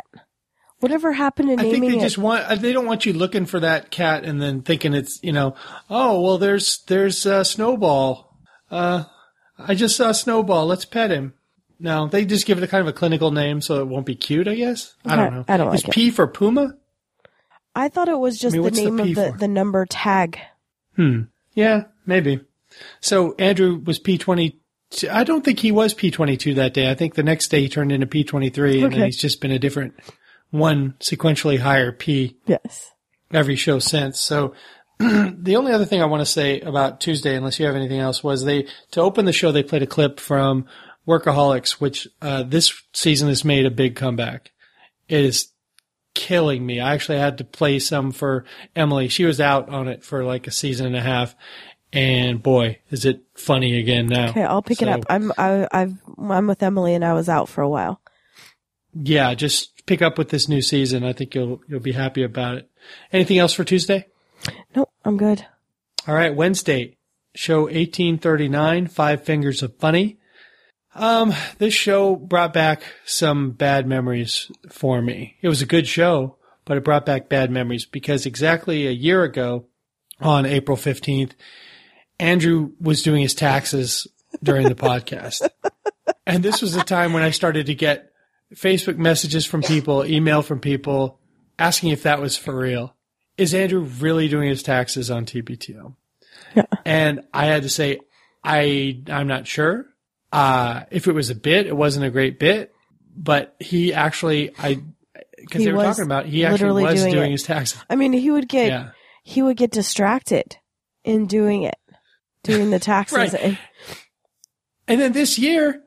Whatever happened to naming I think they it? just want uh, they don't want you looking for that cat and then thinking it's you know oh well there's there's uh, Snowball. Uh, I just saw Snowball. Let's pet him. No, they just give it a kind of a clinical name so it won't be cute. I guess I don't know. I don't Is like it. P for Puma? I thought it was just I mean, the what's the name P of the, for? the number tag. Hmm. Yeah, maybe. So Andrew was P twenty. I don't think he was P twenty two that day. I think the next day he turned into P twenty three, and then he's just been a different one sequentially higher P Yes. every show since. So the only other thing I want to say about Tuesday, unless you have anything else, was they to open the show they played a clip from Workaholics, which uh, this season has made a big comeback. It is killing me. I actually had to play some for Emily. She was out on it for like a season and a half, and boy, is it funny again now. Okay, I'll pick it up. I'm I, I've I'm with Emily and I was out for a while. Yeah, just pick up with this new season. I think you'll you'll be happy about it. Anything else for Tuesday? Nope, I'm good. All right, Wednesday, show 1839, Five Fingers of Funny. Um, this show brought back some bad memories for me. It was a good show, but it brought back bad memories because exactly a year ago on April 15th, Andrew was doing his taxes during the podcast. And this was the time when I started to get Facebook messages from people, email from people asking if that was for real. Is Andrew really doing his taxes on TBTL? Yeah. And I had to say, I, I'm not sure. Uh, if it was a bit, it wasn't a great bit, but he actually, I, because He they were talking about, he actually was doing doing, his taxes. I mean, he would get Yeah. he would get distracted in doing it, doing the taxes. Right. And- And then this year,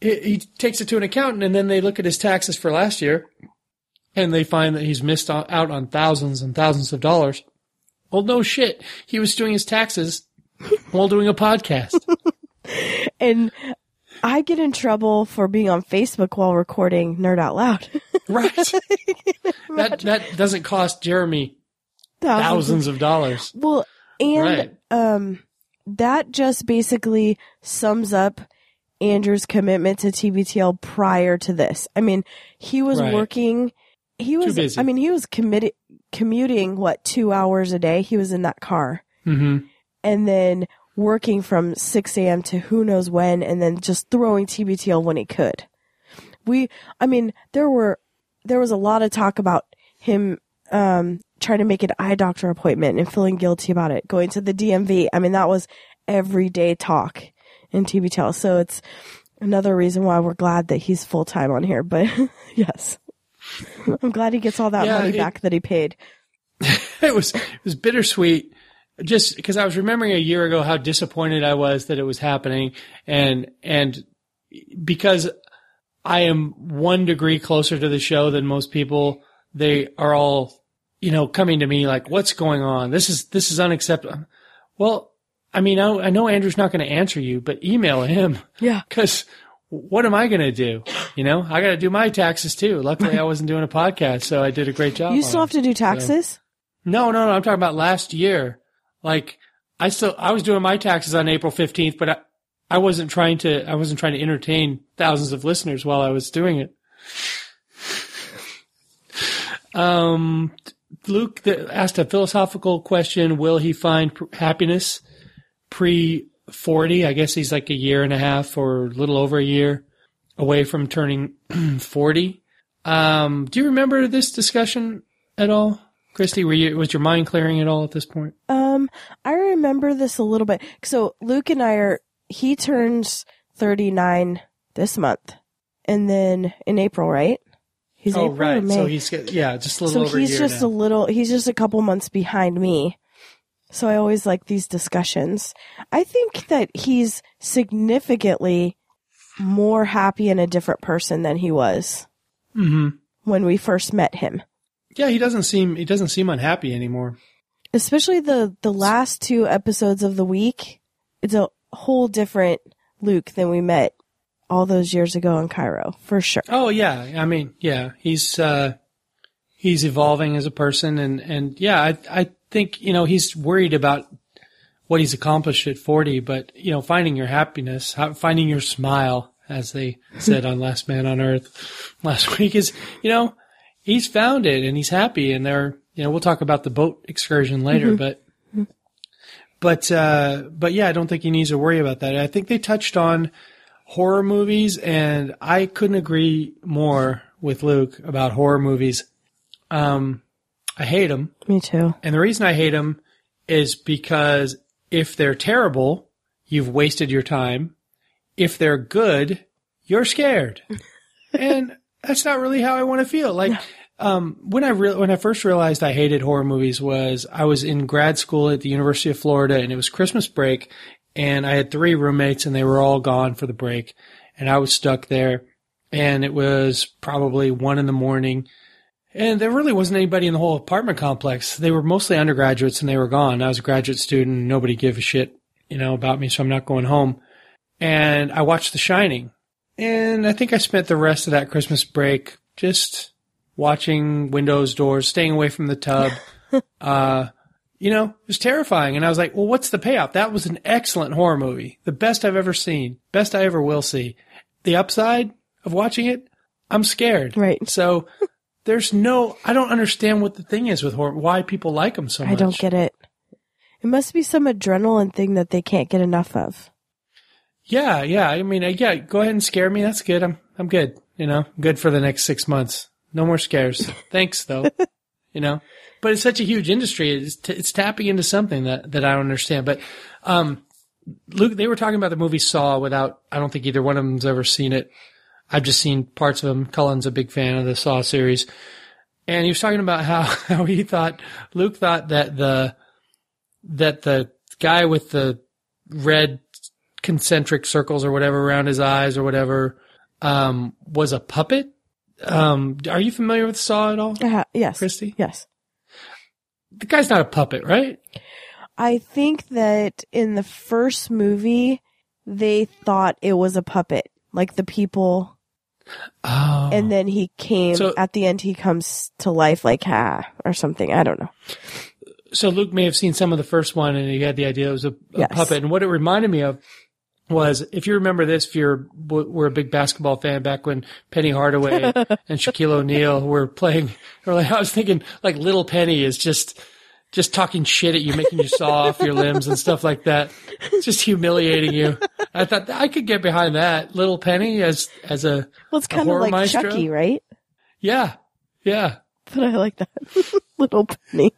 he, he takes it to an accountant, and then they look at his taxes for last year, and they find that he's missed out on thousands and thousands of dollars. Well, no shit. He was doing his taxes while doing a podcast. and I get in trouble for being on Facebook while recording Nerd Out Loud. right. that that doesn't cost Jeremy thousands of dollars. Well, and Right. um, that just basically sums up Andrew's commitment to TBTL prior to this. I mean, he was Right. working. He was. I mean, he was committed commuting what two hours a day. He was in that car, hmm and then working from six a.m. to who knows when, and then just throwing TBTL when he could. We. I mean, there were there was a lot of talk about him um, trying to make an eye doctor appointment and feeling guilty about it, going to the DMV. I mean, that was everyday talk in TBTL. So it's another reason why we're glad that he's full time on here. But yes, I'm glad he gets all that Yeah, money it- back that he paid. it was it was bittersweet just because I was remembering a year ago how disappointed I was that it was happening and and because I am one degree closer to the show than most people they are all you know coming to me like what's going on this is this is unacceptable well I mean I, I know Andrew's not going to answer you but email him Yeah. because what am I going to do you know I got to do my taxes too luckily I wasn't doing a podcast so I did a great job You still it. have to do taxes? No, no, no. I'm talking about last year. Like I still, I was doing my taxes on April 15th, but I, I wasn't trying to, I wasn't trying to entertain thousands of listeners while I was doing it. Um, Luke asked a philosophical question. Will he find happiness pre 40? I guess he's like a year and a half or a little over a year away from turning 40. Um, do you remember this discussion at all? Christy, were you, was your mind clearing at all at this point? Um, I remember this a little bit. So Luke and I are, he turns 39 this month. And then in April, right? He's oh, April right. So he's, yeah, just a little so over he's just now. a little he's just a couple months behind me so i always like these discussions i think that he's significantly more happy and a different person than he was hmm when we first met him Yeah, he doesn't seem, he doesn't seem unhappy anymore. especially the the last two episodes of the week it's a whole different luke than we met all those years ago in cairo for sure Oh yeah, I mean, yeah, he's uh, he's evolving as a person, and and yeah, I I think you know he's worried about what he's accomplished at forty, but you know, finding your happiness, finding your smile, as they said on Last Man on Earth last week, is you know he's found it and he's happy, and they're you know we'll talk about the boat excursion later, but. But uh, but yeah, I don't think he needs to worry about that. I think they touched on horror movies, and I couldn't agree more with Luke about horror movies. Um, I hate them, me too and the reason I hate them is because if they're terrible, you've wasted your time. If they're good, you're scared, and that's not really how I want to feel. Like um, when I re- when I first realized I hated horror movies was I was in grad school at the University of Florida, and it was Christmas break, and I had three roommates, and they were all gone for the break, and I was stuck there, and it was probably one in the morning. And there really wasn't anybody in the whole apartment complex. They were mostly undergraduates and they were gone. I was a graduate student and nobody gave a shit, you know, about me, so I'm not going home. And I watched The Shining. And I think I spent the rest of that Christmas break just watching windows, doors, staying away from the tub. uh, you know, it was terrifying. And I was like, well, what's the payoff? That was an excellent horror movie. The best I've ever seen. Best I ever will see. the upside of watching it, I'm scared. Right. So there's no, I don't understand what the thing is with horror, why people like them so much. I don't get it. It must be some adrenaline thing that they can't get enough of. Yeah, yeah. I mean, uh, yeah, go ahead and scare me. That's good. I'm, I'm good. You know, good for the next six months. No more scares. Thanks though. you know, but it's such a huge industry. It's, t- it's tapping into something that, that I don't understand. But, um, Luke, they were talking about the movie Saw without, I don't think either one of them's ever seen it. I've just seen parts of them. Cullen's a big fan of the Saw series. And he was talking about how, how he thought, Luke thought that the, that the guy with the red concentric circles or whatever around his eyes or whatever, um, was a puppet. Um, are you familiar with Saw at all? Uh, yes. Christy? Yes. The guy's not a puppet, right? I think that in the first movie, they thought it was a puppet, like the people, Oh. and then he came, So- at the end, he comes to life like, ha, or something. I don't know. so Luke may have seen some of the first one and he had the idea it was a, a Yes. puppet. And what it reminded me of was, if you remember this, if you're, were a big basketball fan back when Penny Hardaway and Shaquille O'Neal were playing, or like, I was thinking like little Penny is just, just talking shit at you, making you saw off your limbs and stuff like that. Just humiliating you. I thought I could get behind that. Little Penny as, as a, Well, it's kind of like maestro? Chucky, right? yeah, yeah. But I like that. Little penny.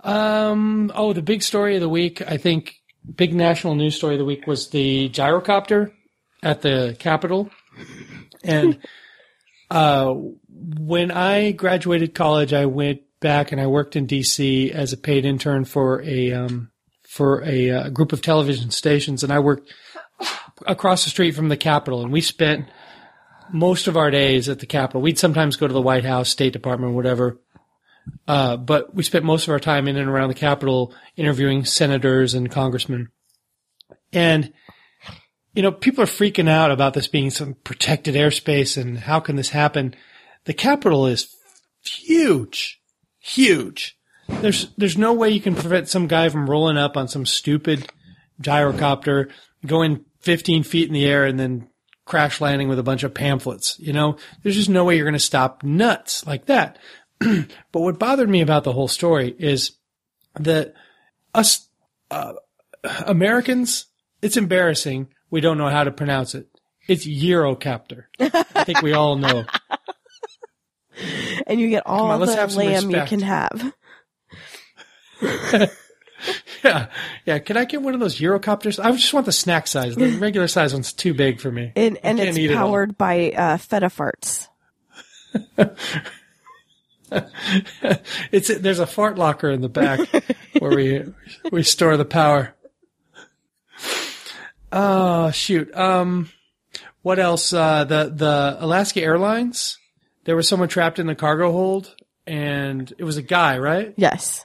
Um. Oh, the big story of the week. I think big national news story of the week was the gyrocopter at the Capitol, and uh, when I graduated college, I went back and I worked in D.C. as a paid intern for a um for a uh, group of television stations, and I worked across the street from the Capitol, and we spent most of our days at the Capitol. We'd sometimes go to the White House, State Department, whatever. Uh, but we spent most of our time in and around the Capitol interviewing senators and congressmen. And, you know, people are freaking out about this being some protected airspace and how can this happen? The Capitol is huge, huge. There's, there's no way you can prevent some guy from rolling up on some stupid gyrocopter, going 15 feet in the air and then crash landing with a bunch of pamphlets. You know, there's just no way you're going to stop nuts like that. but what bothered me about the whole story is that us uh, Americans, it's embarrassing. We don't know how to pronounce it. It's Eurocopter. I think we all know. And you get all on, the lamb you can have. Yeah, yeah. Can I get one of those Eurocopters? I just want the snack size. The regular size one's too big for me. And, and it's eat it powered by uh, feta farts. It's there's a fart locker in the back where we we store the power. Oh shoot. Um, what else? Uh, the the Alaska Airlines. There was someone trapped in the cargo hold, and it was a guy, right? Yes.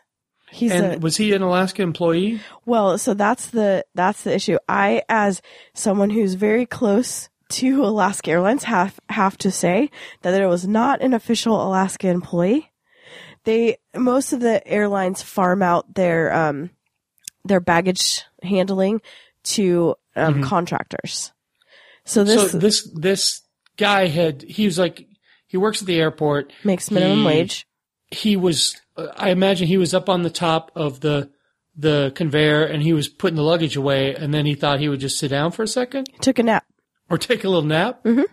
He's And a, was he an Alaska employee? well, so that's the, that's the issue. I, as someone who's very close to Alaska Airlines, have, have to say that there was not an official Alaska employee. They, most of the airlines farm out their, um, their baggage handling to, um, contractors. So this so this this guy had he was like he works at the airport. makes minimum he- wage. he was uh, I imagine he was up on the top of the the conveyor and he was putting the luggage away and then he thought he would just sit down for a second Took a nap. Or take a little nap. Mm-hmm.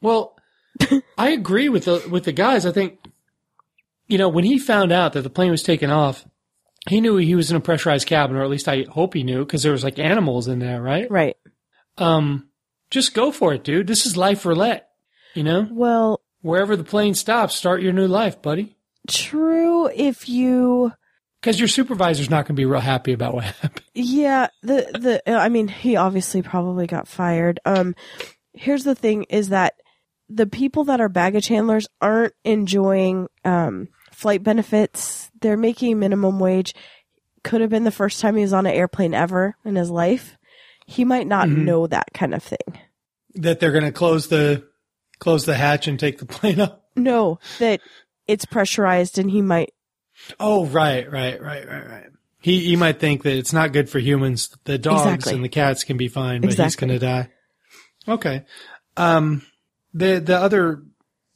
Well, I agree with the with the guys. I think you know when he found out that the plane was taking off, he knew he was in a pressurized cabin, or at least I hope he knew because there was like animals in there, right? Right. Um, just go for it, dude. This is life roulette. You know, Well, wherever the plane stops, start your new life, buddy. true if you Because your supervisor's not going to be real happy about what happened. Yeah, the the I mean, he obviously probably got fired. Um here's the thing is that the people that are baggage handlers aren't enjoying um flight benefits. They're making minimum wage. Could have been the first time he was on an airplane ever in his life. He might not Mm-hmm. know that kind of thing. That they're going to close the close the hatch and take the plane up. No, that it's pressurized and he might Oh, right, right, right, right, right. He he might think that it's not good for humans. The dogs Exactly. and the cats can be fine, but he's going to die. Okay. Um, the the other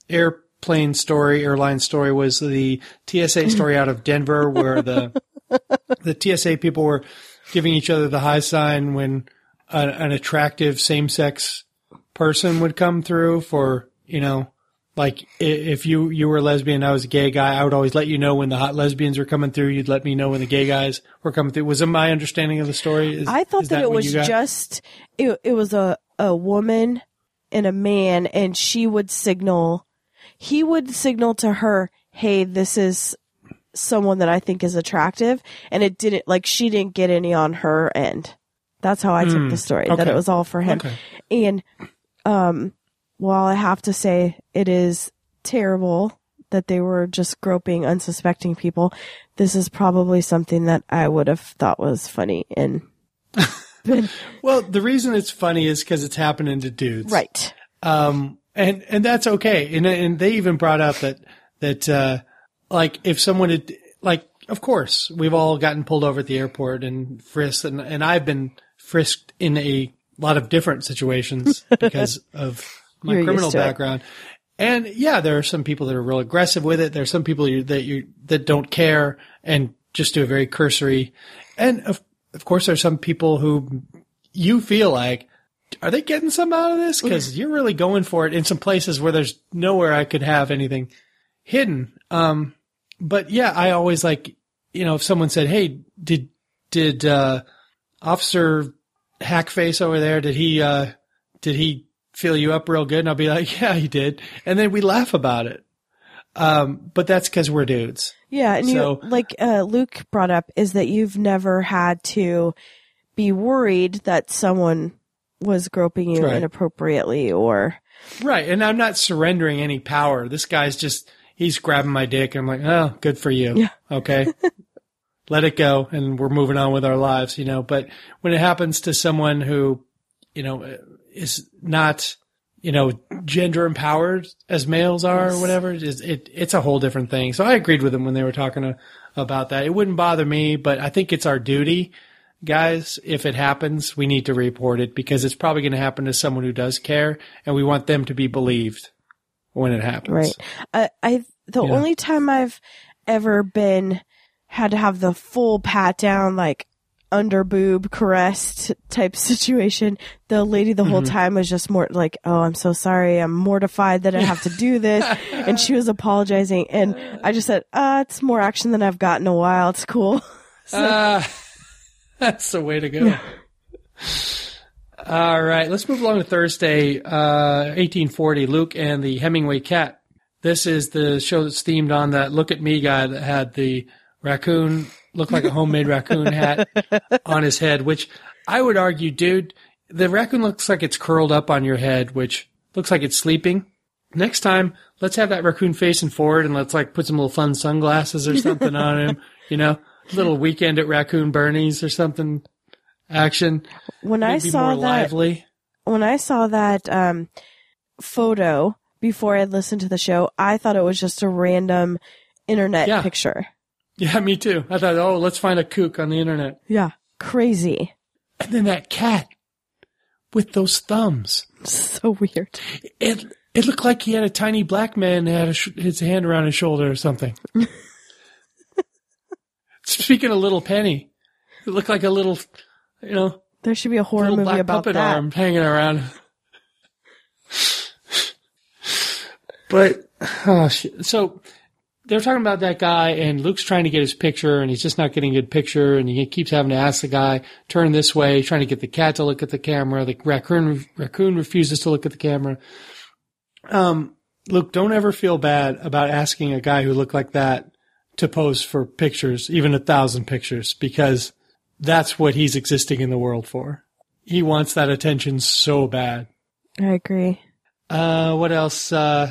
airplane story, airline story, was the TSA story out of Denver, where the the TSA people were giving each other the high sign when a, an attractive same sex person would come through for you know. Like if you you were a lesbian, I was a gay guy. I would always let you know when the hot lesbians were coming through. You'd let me know when the gay guys were coming through. Was it my understanding of the story? Is, I thought is that, it was just it. It was a a woman and a man, and she would signal. He would signal to her, "Hey, this is someone that I think is attractive," and it didn't like she didn't get any on her end. That's how I took the story. That it was all for him. Okay. And um, while I have to say it is terrible that they were just groping unsuspecting people, this is probably something that I would have thought was funny and Well, the reason it's funny is because it's happening to dudes, right. Um, and and that's okay. And and they even brought up that that uh, like if someone had like, of course, we've all gotten pulled over at the airport and frisked, and and I've been frisked in a lot of different situations because of my You're criminal to it. background. And yeah, there are some people that are real aggressive with it. There are some people you, that you that don't care and just do a very cursory. And of of course, there are some people who you feel like are they getting some out of this? Because you're really going for it in some places where there's nowhere I could have anything hidden. Um, but yeah, I always like, you know, if someone said, "Hey, did did uh, Officer Hackface over there? Did he uh, did he fill you up real good?" And I'll be like, "Yeah, he did," and then we laugh about it. Um, but that's because we're dudes. Yeah, and So- you like uh, Luke brought up is that you've never had to be worried that someone was groping you Right. inappropriately or Right. And I'm not surrendering any power. This guy's just, he's grabbing my dick. I'm like, oh, good for you. Yeah. Okay. Let it go. And we're moving on with our lives, you know. But when it happens to someone who, you know, is not, you know, gender empowered as males are or whatever, it, it, it's a whole different thing. So I agreed with them when they were talking to, about that. It wouldn't bother me, but I think it's our duty. Guys, if it happens, we need to report it because it's probably going to happen to someone who does care, and we want them to be believed when it happens. right. I, I the Yeah. only time I've ever been had to have the full pat down like under boob caressed type situation. The lady the Mm-hmm. whole time was just more like, "Oh, I'm so sorry. I'm mortified that I have to do this," and she was apologizing, and I just said, "Uh, it's more action than I've got in a while. It's cool." Ah, that's the way to go. All right, let's move along to Thursday, uh, 1840. Luke and the Hemingway cat. This is the show that's themed on that "Look at Me" guy that had the raccoon look like a homemade raccoon hat on his head. Which I would argue, dude, the raccoon looks like it's curled up on your head, which looks like it's sleeping. Next time, let's have that raccoon facing forward and let's like put some little fun sunglasses or something on him. You know, little weekend at Raccoon Bernie's or something action. When I saw more that, lively. when I saw that um, photo before I listened to the show, I thought it was just a random internet Yeah. picture. Yeah, me too. I thought, oh, let's find a kook on the internet. Yeah, crazy, And then that cat with those thumbs. so weird. It it looked like he had a tiny black man that had a sh- his hand around his shoulder or something. Speaking of Little Penny, it looked like a little, you know, There should be a horror movie black about puppet that. arm hanging around. but oh, shit. so they're talking about that guy, and Luke's trying to get his picture, and he's just not getting a good picture, and he keeps having to ask the guy turn this way, trying to get the cat to look at the camera. The raccoon raccoon refuses to look at the camera. Um, Luke, don't ever feel bad about asking a guy who looked like that to pose for pictures, even a thousand pictures, because that's what he's existing in the world for. He wants that attention so bad. I agree. Uh, what else? Uh,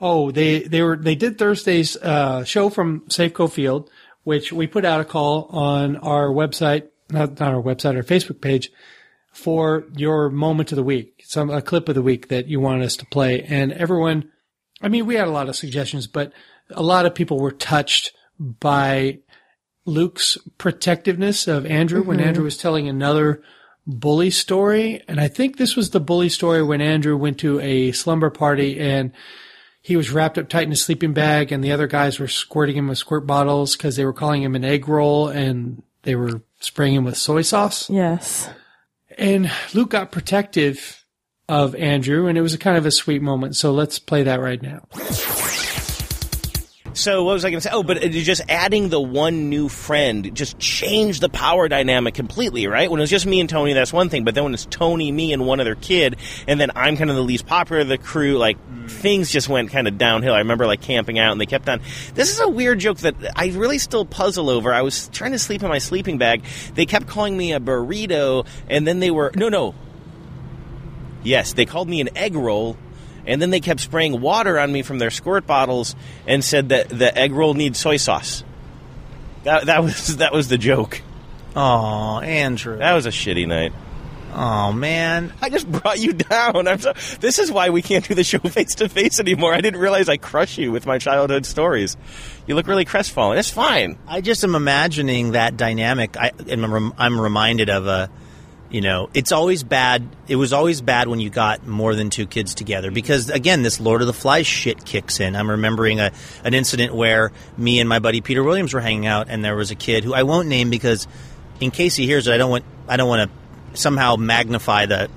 oh, they, they were, they did Thursday's, uh, show from Safeco Field, which we put out a call on our website, not, not our website, our Facebook page for your moment of the week, some, a clip of the week that you wanted us to play. And everyone, I mean, we had a lot of suggestions, but a lot of people were touched by Luke's protectiveness of Andrew when Andrew was telling another bully story. And I think this was the bully story when Andrew went to a slumber party and he was wrapped up tight in a sleeping bag and the other guys were squirting him with squirt bottles because they were calling him an egg roll and they were spraying him with soy sauce. Yes. And Luke got protective of Andrew and it was a kind of a sweet moment. So let's play that right now. So what was I going to say? Oh, but just adding the one new friend just changed the power dynamic completely, right? When it was just me and Tony, that's one thing. But then when it's Tony, me, and one other kid, and then I'm kind of the least popular of the crew, like mm. things just went kind of downhill. I remember like camping out, and they kept on. This is a weird joke that I really still puzzle over. I was trying to sleep in my sleeping bag. They kept calling me a burrito, and then they were no, no. Yes, they called me an egg roll, and then they kept spraying water on me from their squirt bottles and said that the egg roll needs soy sauce. That, that was that was the joke. Oh, Andrew. That was a shitty night. Oh man. I just brought you down. I'm so, this is why we can't do the show face to face anymore. I didn't realize I crush you with my childhood stories. You look really crestfallen. It's fine. I just am imagining that dynamic. I am I'm reminded of a, you know, it's always bad. It was always bad when you got more than two kids together because again, this Lord of the Flies shit kicks in. I'm remembering a an incident where me and my buddy Peter Williams were hanging out, and there was a kid who I won't name because, in case he hears it, I don't want I don't want to somehow magnify the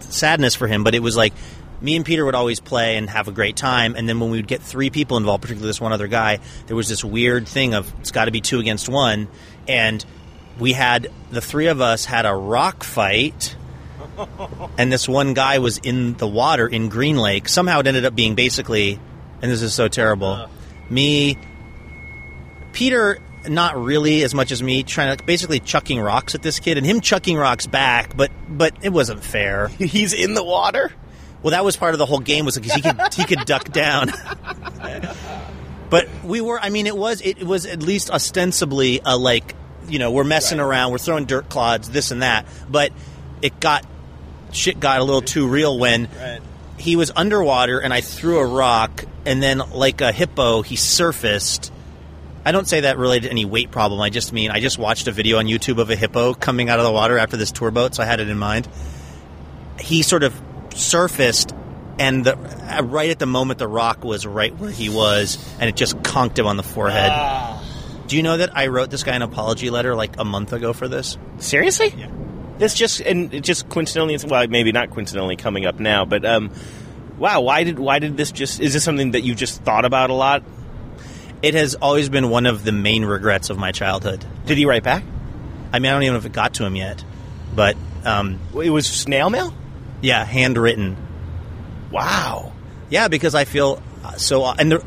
sadness for him. But it was like me and Peter would always play and have a great time, and then when we would get three people involved, particularly this one other guy, there was this weird thing of it's got to be two against one, and we had the three of us had a rock fight. And this one guy was in the water in Green Lake. Somehow it ended up being basically, and this is so terrible. Uh. Me, Peter, not really as much as me, trying to basically chucking rocks at this kid, and him chucking rocks back, but but it wasn't fair. He's in the water. Well, that was part of the whole game was because he could he could duck down. but we were. I mean, it was it was at least ostensibly a like you know we're messing around, we're throwing dirt clods, this and that. But it got shit got a little too real when he was underwater and I threw a rock, and then like a hippo, he surfaced. I don't say that related to any weight problem. I just mean I just watched a video on YouTube of a hippo coming out of the water after this tour boat, so I had it in mind. He sort of surfaced, and the, uh, right at the moment the rock was right where he was, and it just conked him on the forehead. Do you know that I wrote this guy an apology letter like a month ago for this? Seriously? Yeah. This just and it just coincidentally, well, maybe not coincidentally coming up now, but um, wow, why did why did this just? Is this something that you just thought about a lot? It has always been one of the main regrets of my childhood. Did he write back? I mean, I don't even know if it got to him yet, but um, It was snail mail. yeah, handwritten. Wow. Yeah, because I feel uh, so. And the,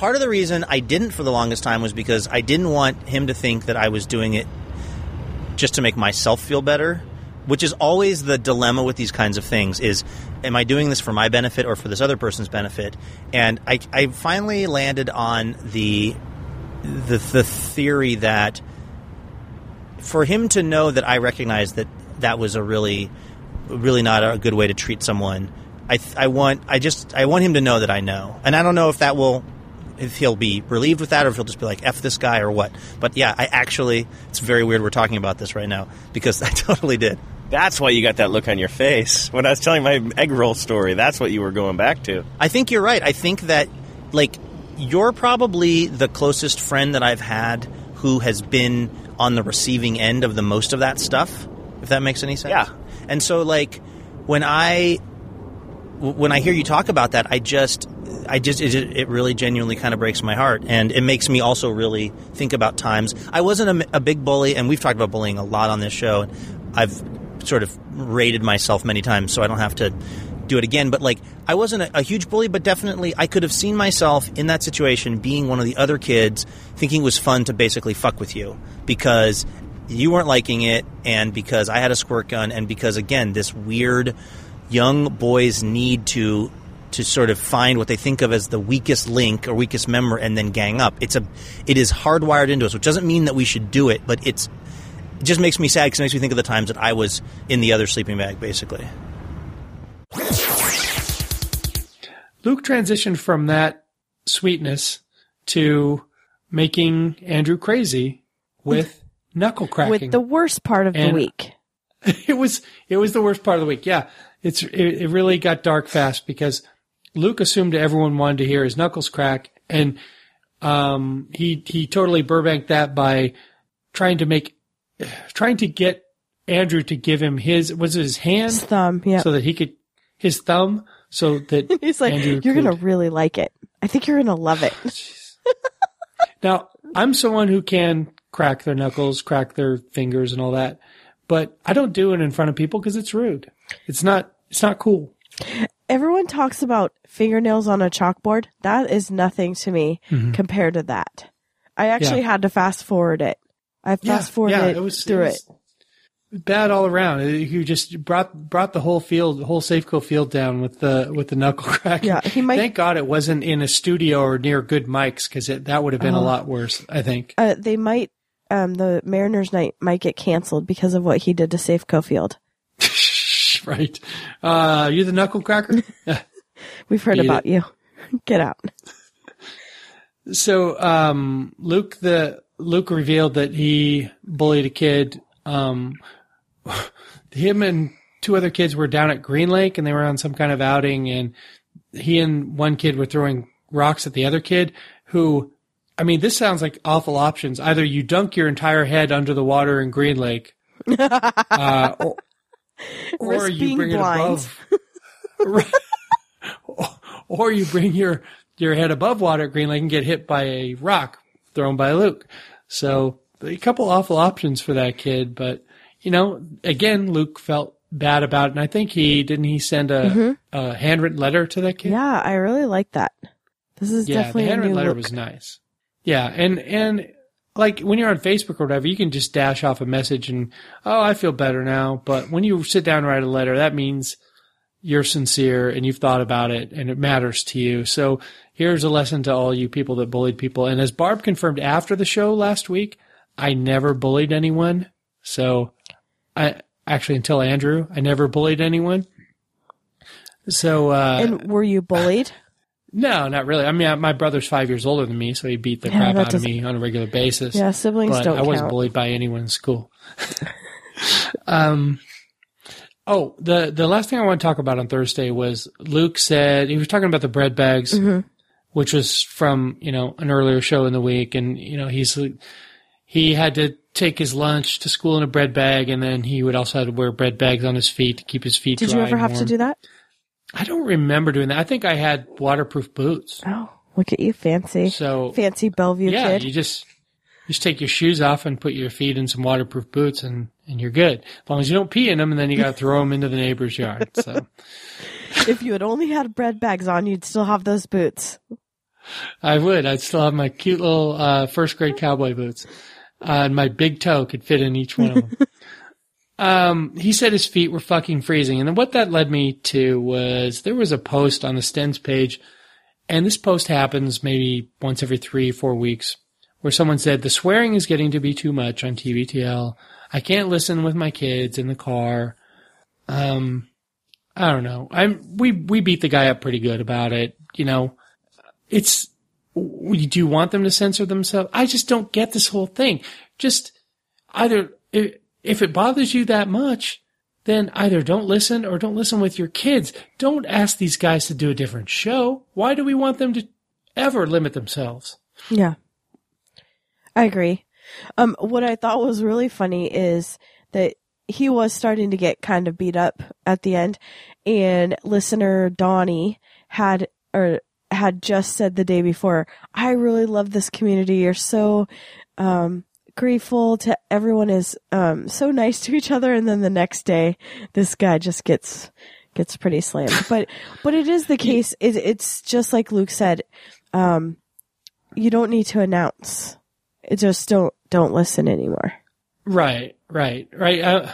part of the reason I didn't for the longest time was because I didn't want him to think that I was doing it just to make myself feel better, which is always the dilemma with these kinds of things. Is am I doing this for my benefit or for this other person's benefit? And I, I finally landed on the the the theory that for him to know that I recognize that that was a really really not a good way to treat someone. I, I want I just I want him to know that I know, and I don't know if that will if he'll be relieved with that or if he'll just be like f this guy or what. But yeah, I actually it's very weird we're talking about this right now because I totally did. That's why you got that look on your face when I was telling my egg roll story. That's what you were going back to. I think you're right. I think that like you're probably the closest friend that I've had who has been on the receiving end of the most of that stuff. If that makes any sense. Yeah. And so like when I when I hear you talk about that, I just I just it, it really genuinely kind of breaks my heart, and it makes me also really think about times I wasn't a, a big bully, and we've talked about bullying a lot on this show. And I've sort of rated myself many times, so I don't have to do it again. But like, I wasn't a, a huge bully, but definitely I could have seen myself in that situation, being one of the other kids, thinking it was fun to basically fuck with you because you weren't liking it, and because I had a squirt gun, and because again, this weird young boys need to to sort of find what they think of as the weakest link or weakest member and then gang up. It's a it is hardwired into us, which doesn't mean that we should do it, but it's it just makes me sad because it makes me think of the times that I was in the other sleeping bag, basically. Luke transitioned from that sweetness to making Andrew crazy with knuckle cracking. With the worst part of the week. it was it was the worst part of the week. Yeah, it's it, it really got dark fast because Luke assumed everyone wanted to hear his knuckles crack, and um, he he totally Burbanked that by trying to make trying to get Andrew to give him his was it his hand His thumb. Yeah. so that he could his thumb so that He's like, Andrew you're gonna really like it. I think you're gonna love it. Now, I'm someone who can crack their knuckles, crack their fingers and all that, but I don't do it in front of people because it's rude. It's not, it's not cool. Everyone talks about fingernails on a chalkboard. That is nothing to me compared to that. I actually Mm-hmm. Yeah. had to fast forward it. I fast forwarded yeah, it, it was through it. Was bad all around. You just brought brought the whole field, the whole Safeco field down with the with the knuckle crack. Yeah, he might- Thank God it wasn't in a studio or near good mics because that would have been a Oh. lot worse. I think. Uh, they might, um, the Mariners night might get canceled because of what he did to Safeco Field. right. Uh, you the knuckle cracker? We've heard about you. Get out. So um, Luke the Luke revealed that he bullied a kid. Um, him and two other kids were down at Green Lake and they were on some kind of outing and he and one kid were throwing rocks at the other kid who I mean this sounds like awful options. Either you dunk your entire head under the water in Green Lake uh, or, or you bring blind. it above or you bring your your head above water at Green Lake and get hit by a rock thrown by Luke. So a couple awful options for that kid, but you know, again, Luke felt bad about it, and I think he didn't he send a, Mm-hmm. a handwritten letter to that kid. Yeah, I really like that. This is yeah, the definitely a handwritten letter look. was nice. Yeah, and and like when you're on Facebook or whatever, you can just dash off a message and oh, I feel better now. But when you sit down and write a letter, that means you're sincere and you've thought about it and it matters to you. So here's a lesson to all you people that bullied people. And as Barb confirmed after the show last week, I never bullied anyone. So I actually until Andrew, I never bullied anyone. So uh and were you bullied? No, not really. I mean, my brother's five years older than me, so he beat the Yeah, crap out of me on a regular basis. yeah, siblings don't I wasn't count. bullied by anyone in school. um, oh, the the last thing I want to talk about on Thursday was Luke said he was talking about the bread bags, Mm-hmm. which was from you know an earlier show in the week, and you know he's he had to take his lunch to school in a bread bag, and then he would also have to wear bread bags on his feet to keep his feet. Did you ever have to do that? I don't remember doing that. I think I had waterproof boots. Oh, look at you, fancy, So fancy Bellevue yeah, kid. you just you just take your shoes off and put your feet in some waterproof boots, and and you're good. As long as you don't pee in them, and then you got to throw them into the neighbor's yard. So if you had only had bread bags on, you'd still have those boots. I would. I'd still have my cute little uh, first grade cowboy boots, uh, and my big toe could fit in each one of them. Um, he said his feet were fucking freezing, and then what that led me to was there was a post on the Stens page, and this post happens maybe once every three, four weeks, where someone said the swearing is getting to be too much on TBTL. I can't listen with my kids in the car. Um, I don't know. I'm we we beat the guy up pretty good about it. You know, it's do you want them to censor themselves? I just don't get this whole thing. Just either if, if it bothers you that much, then either don't listen or don't listen with your kids. Don't ask these guys to do a different show. Why do we want them to ever limit themselves? Yeah. I agree. Um, what I thought was really funny is that he was starting to get kind of beat up at the end and listener Donnie had, or had just said the day before, I really love this community. You're so, um, grateful to everyone is, um, so nice to each other. And then the next day, this guy just gets, gets pretty slammed. But, but it is the case. It, it's just like Luke said. Um, you don't need to announce. It just don't don't listen anymore. Right, right, right. Uh,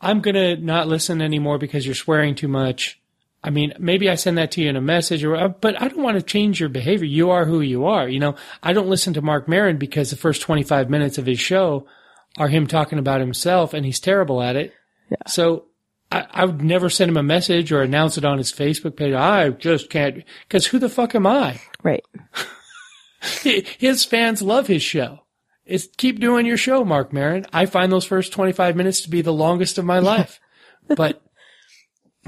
I'm gonna not listen anymore because you're swearing too much. I mean, maybe I send that to you in a message, or but I don't want to change your behavior. You are who you are. You know, I don't listen to Marc Maron because the first 25 minutes of his show are him talking about himself, and he's terrible at it. So I, I would never send him a message or announce it on his Facebook page. I just can't because who the fuck am I? Right. His fans love his show. is keep doing your show, Marc Maron. I find those first 25 minutes to be the longest of my life, but,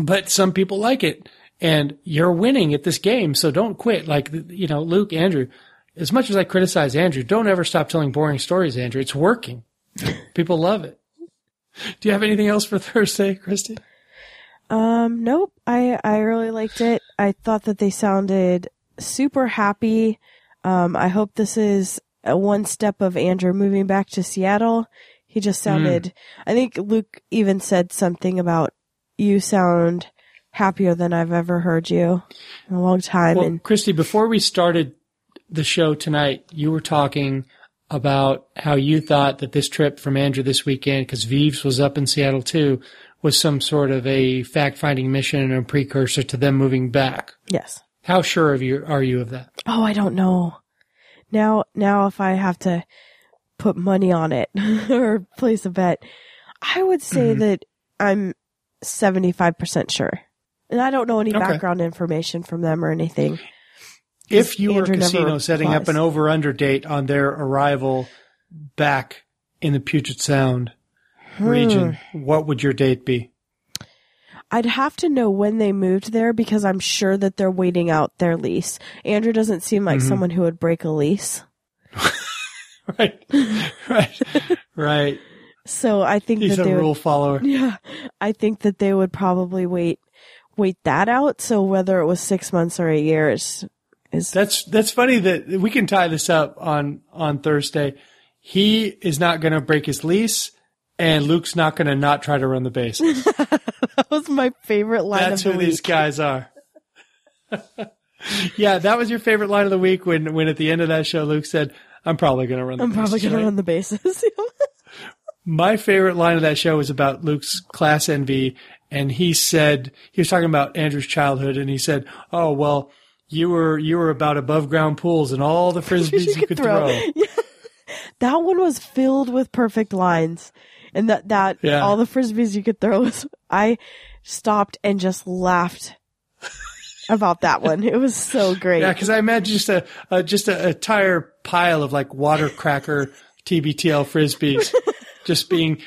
but some people like it and you're winning at this game. So don't quit. Like, you know, Luke, Andrew, as much as I criticize Andrew, don't ever stop telling boring stories, Andrew. It's working. People love it. Do you have anything else for Thursday, Christy? Um, nope. I I really liked it. I thought that they sounded super happy. Um, I hope this is a one step of Andrew moving back to Seattle. He just sounded. Mm. I think Luke even said something about you sound happier than I've ever heard you in a long time. Well, and Christy, before we started the show tonight, you were talking about how you thought that this trip from Andrew this weekend, because Vives was up in Seattle too, was some sort of a fact finding mission and a precursor to them moving back. Yes. How sure of you are you of that? Oh, I don't know. Now, now if I have to put money on it or place a bet, I would say mm-hmm. that I'm 75% sure. And I don't know any okay. background information from them or anything. If you Andrew were a casino setting up an over under date on their arrival back in the Puget Sound hmm. region, what would your date be? I'd have to know when they moved there because I'm sure that they're waiting out their lease. Andrew doesn't seem like mm-hmm. someone who would break a lease. right. Right. right. So I think He's that a they rule would, follower. Yeah. I think that they would probably wait wait that out. So whether it was six months or a year is is That's that's funny that we can tie this up on on Thursday. He is not gonna break his lease and Luke's not going to not try to run the bases. that was my favorite line. That's who week. these guys are. yeah, that was your favorite line of the week when, when at the end of that show, Luke said, "I'm probably going to run. the I'm probably going right? to run the bases." My favorite line of that show was about Luke's class envy, and he said he was talking about Andrew's childhood, and he said, "Oh well." You were you were about above ground pools and all the frisbees you, you could throw. throw. Yeah. That one was filled with perfect lines and that that yeah. all the frisbees you could throw was I stopped and just laughed about that one. It was so great. Yeah, because I imagine just a, a just a, a entire pile of like water cracker TBTL frisbees just being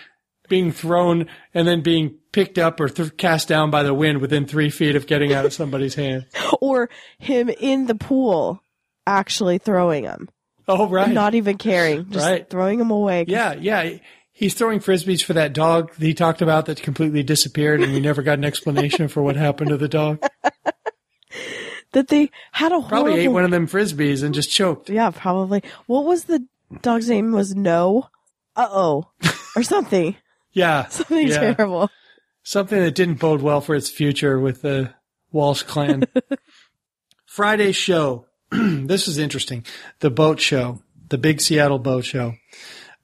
being thrown and then being picked up or th- cast down by the wind within three feet of getting out of somebody's hand, or him in the pool actually throwing them. Oh right, not even caring, just right. throwing them away. Yeah, yeah he's throwing frisbees for that dog that he talked about that completely disappeared, and we never got an explanation for what happened to the dog. that they had a probably ate one of them frisbees and just choked. Yeah, probably. What was the dog's name? Was no, uh oh, or something. yeah, something yeah. terrible. Something that didn't bode well for its future with the Walsh clan. Friday show. this is interesting. The boat show, the big Seattle boat show.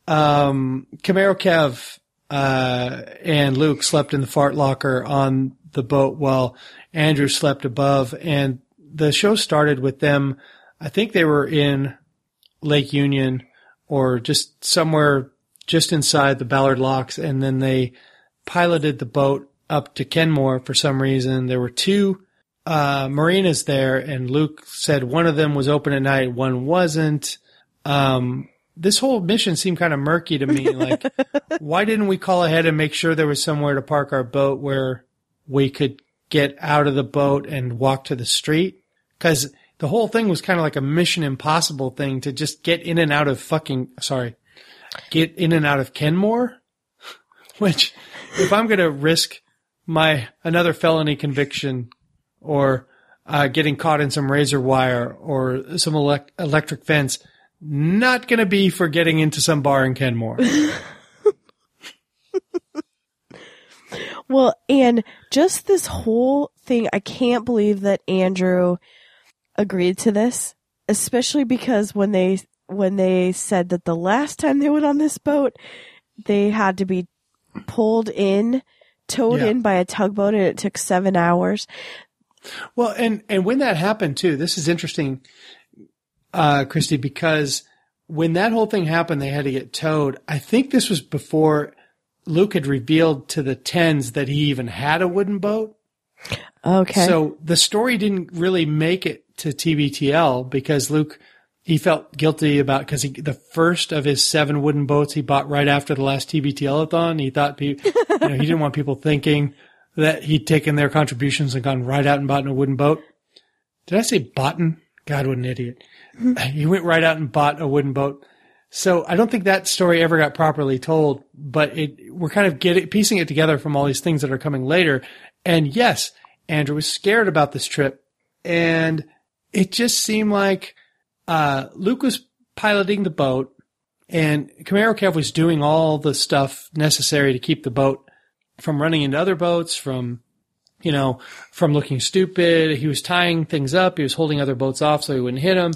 Um, Camaro Kev uh, and Luke slept in the fart locker on the boat while Andrew slept above. And the show started with them. I think they were in Lake Union or just somewhere just inside the Ballard Locks. And then they piloted the boat up to Kenmore for some reason. There were two uh, marinas there, and Luke said one of them was open at night, one wasn't. Um, this whole mission seemed kind of murky to me. Like, why didn't we call ahead and make sure there was somewhere to park our boat where we could get out of the boat and walk to the street? Cause the whole thing was kind of like a mission impossible thing to just get in and out of fucking, sorry, get in and out of Kenmore. Which, if I'm going to risk my, another felony conviction or, uh, getting caught in some razor wire or some elect- electric fence, not going to be for getting into some bar in Kenmore. well, and just this whole thing, I can't believe that Andrew agreed to this, especially because when they when they said that the last time they went on this boat, they had to be pulled in, towed yeah. in by a tugboat, and it took seven hours. Well, and and when that happened too, this is interesting uh, Christy, because when that whole thing happened, they had to get towed. I think this was before Luke had revealed to the tens that he even had a wooden boat. Okay. So the story didn't really make it to TBTL because Luke he felt guilty about because the first of his seven wooden boats he bought right after the last TBTLathon. He thought you know, he didn't want people thinking that he'd taken their contributions and gone right out and bought a wooden boat. Did I say boughten? God, what an idiot. he went right out and bought a wooden boat. So I don't think that story ever got properly told, but it, we're kind of getting, piecing it together from all these things that are coming later. And yes, Andrew was scared about this trip and it just seemed like, uh, Luke was piloting the boat and Camaro Kev was doing all the stuff necessary to keep the boat from running into other boats, from, you know, from looking stupid. He was tying things up. He was holding other boats off so he wouldn't hit them.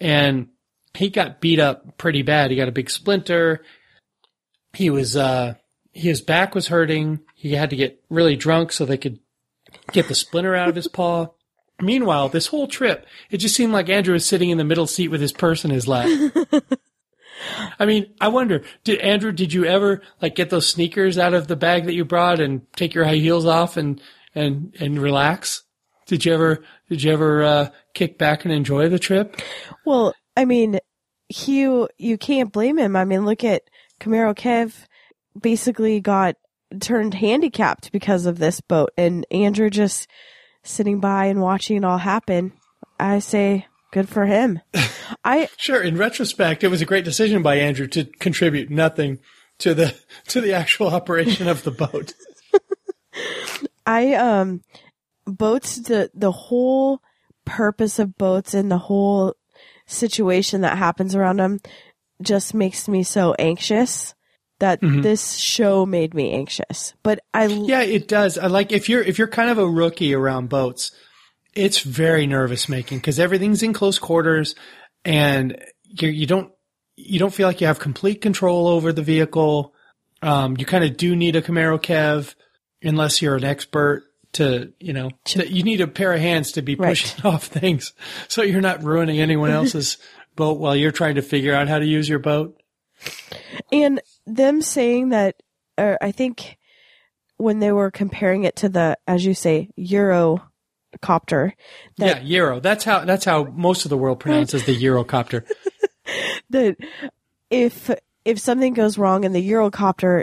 And he got beat up pretty bad. He got a big splinter. He was, uh, his back was hurting. He had to get really drunk so they could get the splinter out of his paw. Meanwhile, this whole trip, it just seemed like Andrew was sitting in the middle seat with his purse in his lap. I mean, I wonder, did Andrew, did you ever like get those sneakers out of the bag that you brought and take your high heels off and, and, and relax? Did you ever, did you ever, uh, kick back and enjoy the trip? Well, I mean, Hugh, you can't blame him. I mean, look at Camaro Kev basically got turned handicapped because of this boat and Andrew just sitting by and watching it all happen. I say good for him. I Sure, in retrospect, it was a great decision by Andrew to contribute nothing to the to the actual operation of the boat. I um boats the the whole purpose of boats and the whole situation that happens around them just makes me so anxious that this show made me anxious. But I Yeah, it does. I like if you're if you're kind of a rookie around boats, it's very nervous making because everything's in close quarters, and you you don't you don't feel like you have complete control over the vehicle. Um, you kind of do need a Camaro Kev, unless you're an expert to you know to, you need a pair of hands to be Right. pushing off things, so you're not ruining anyone else's boat while you're trying to figure out how to use your boat. And them saying that, I think when they were comparing it to the, as you say, Eurocopter, that yeah, Euro. That's how that's how most of the world pronounces the Eurocopter. that if if something goes wrong in the Eurocopter,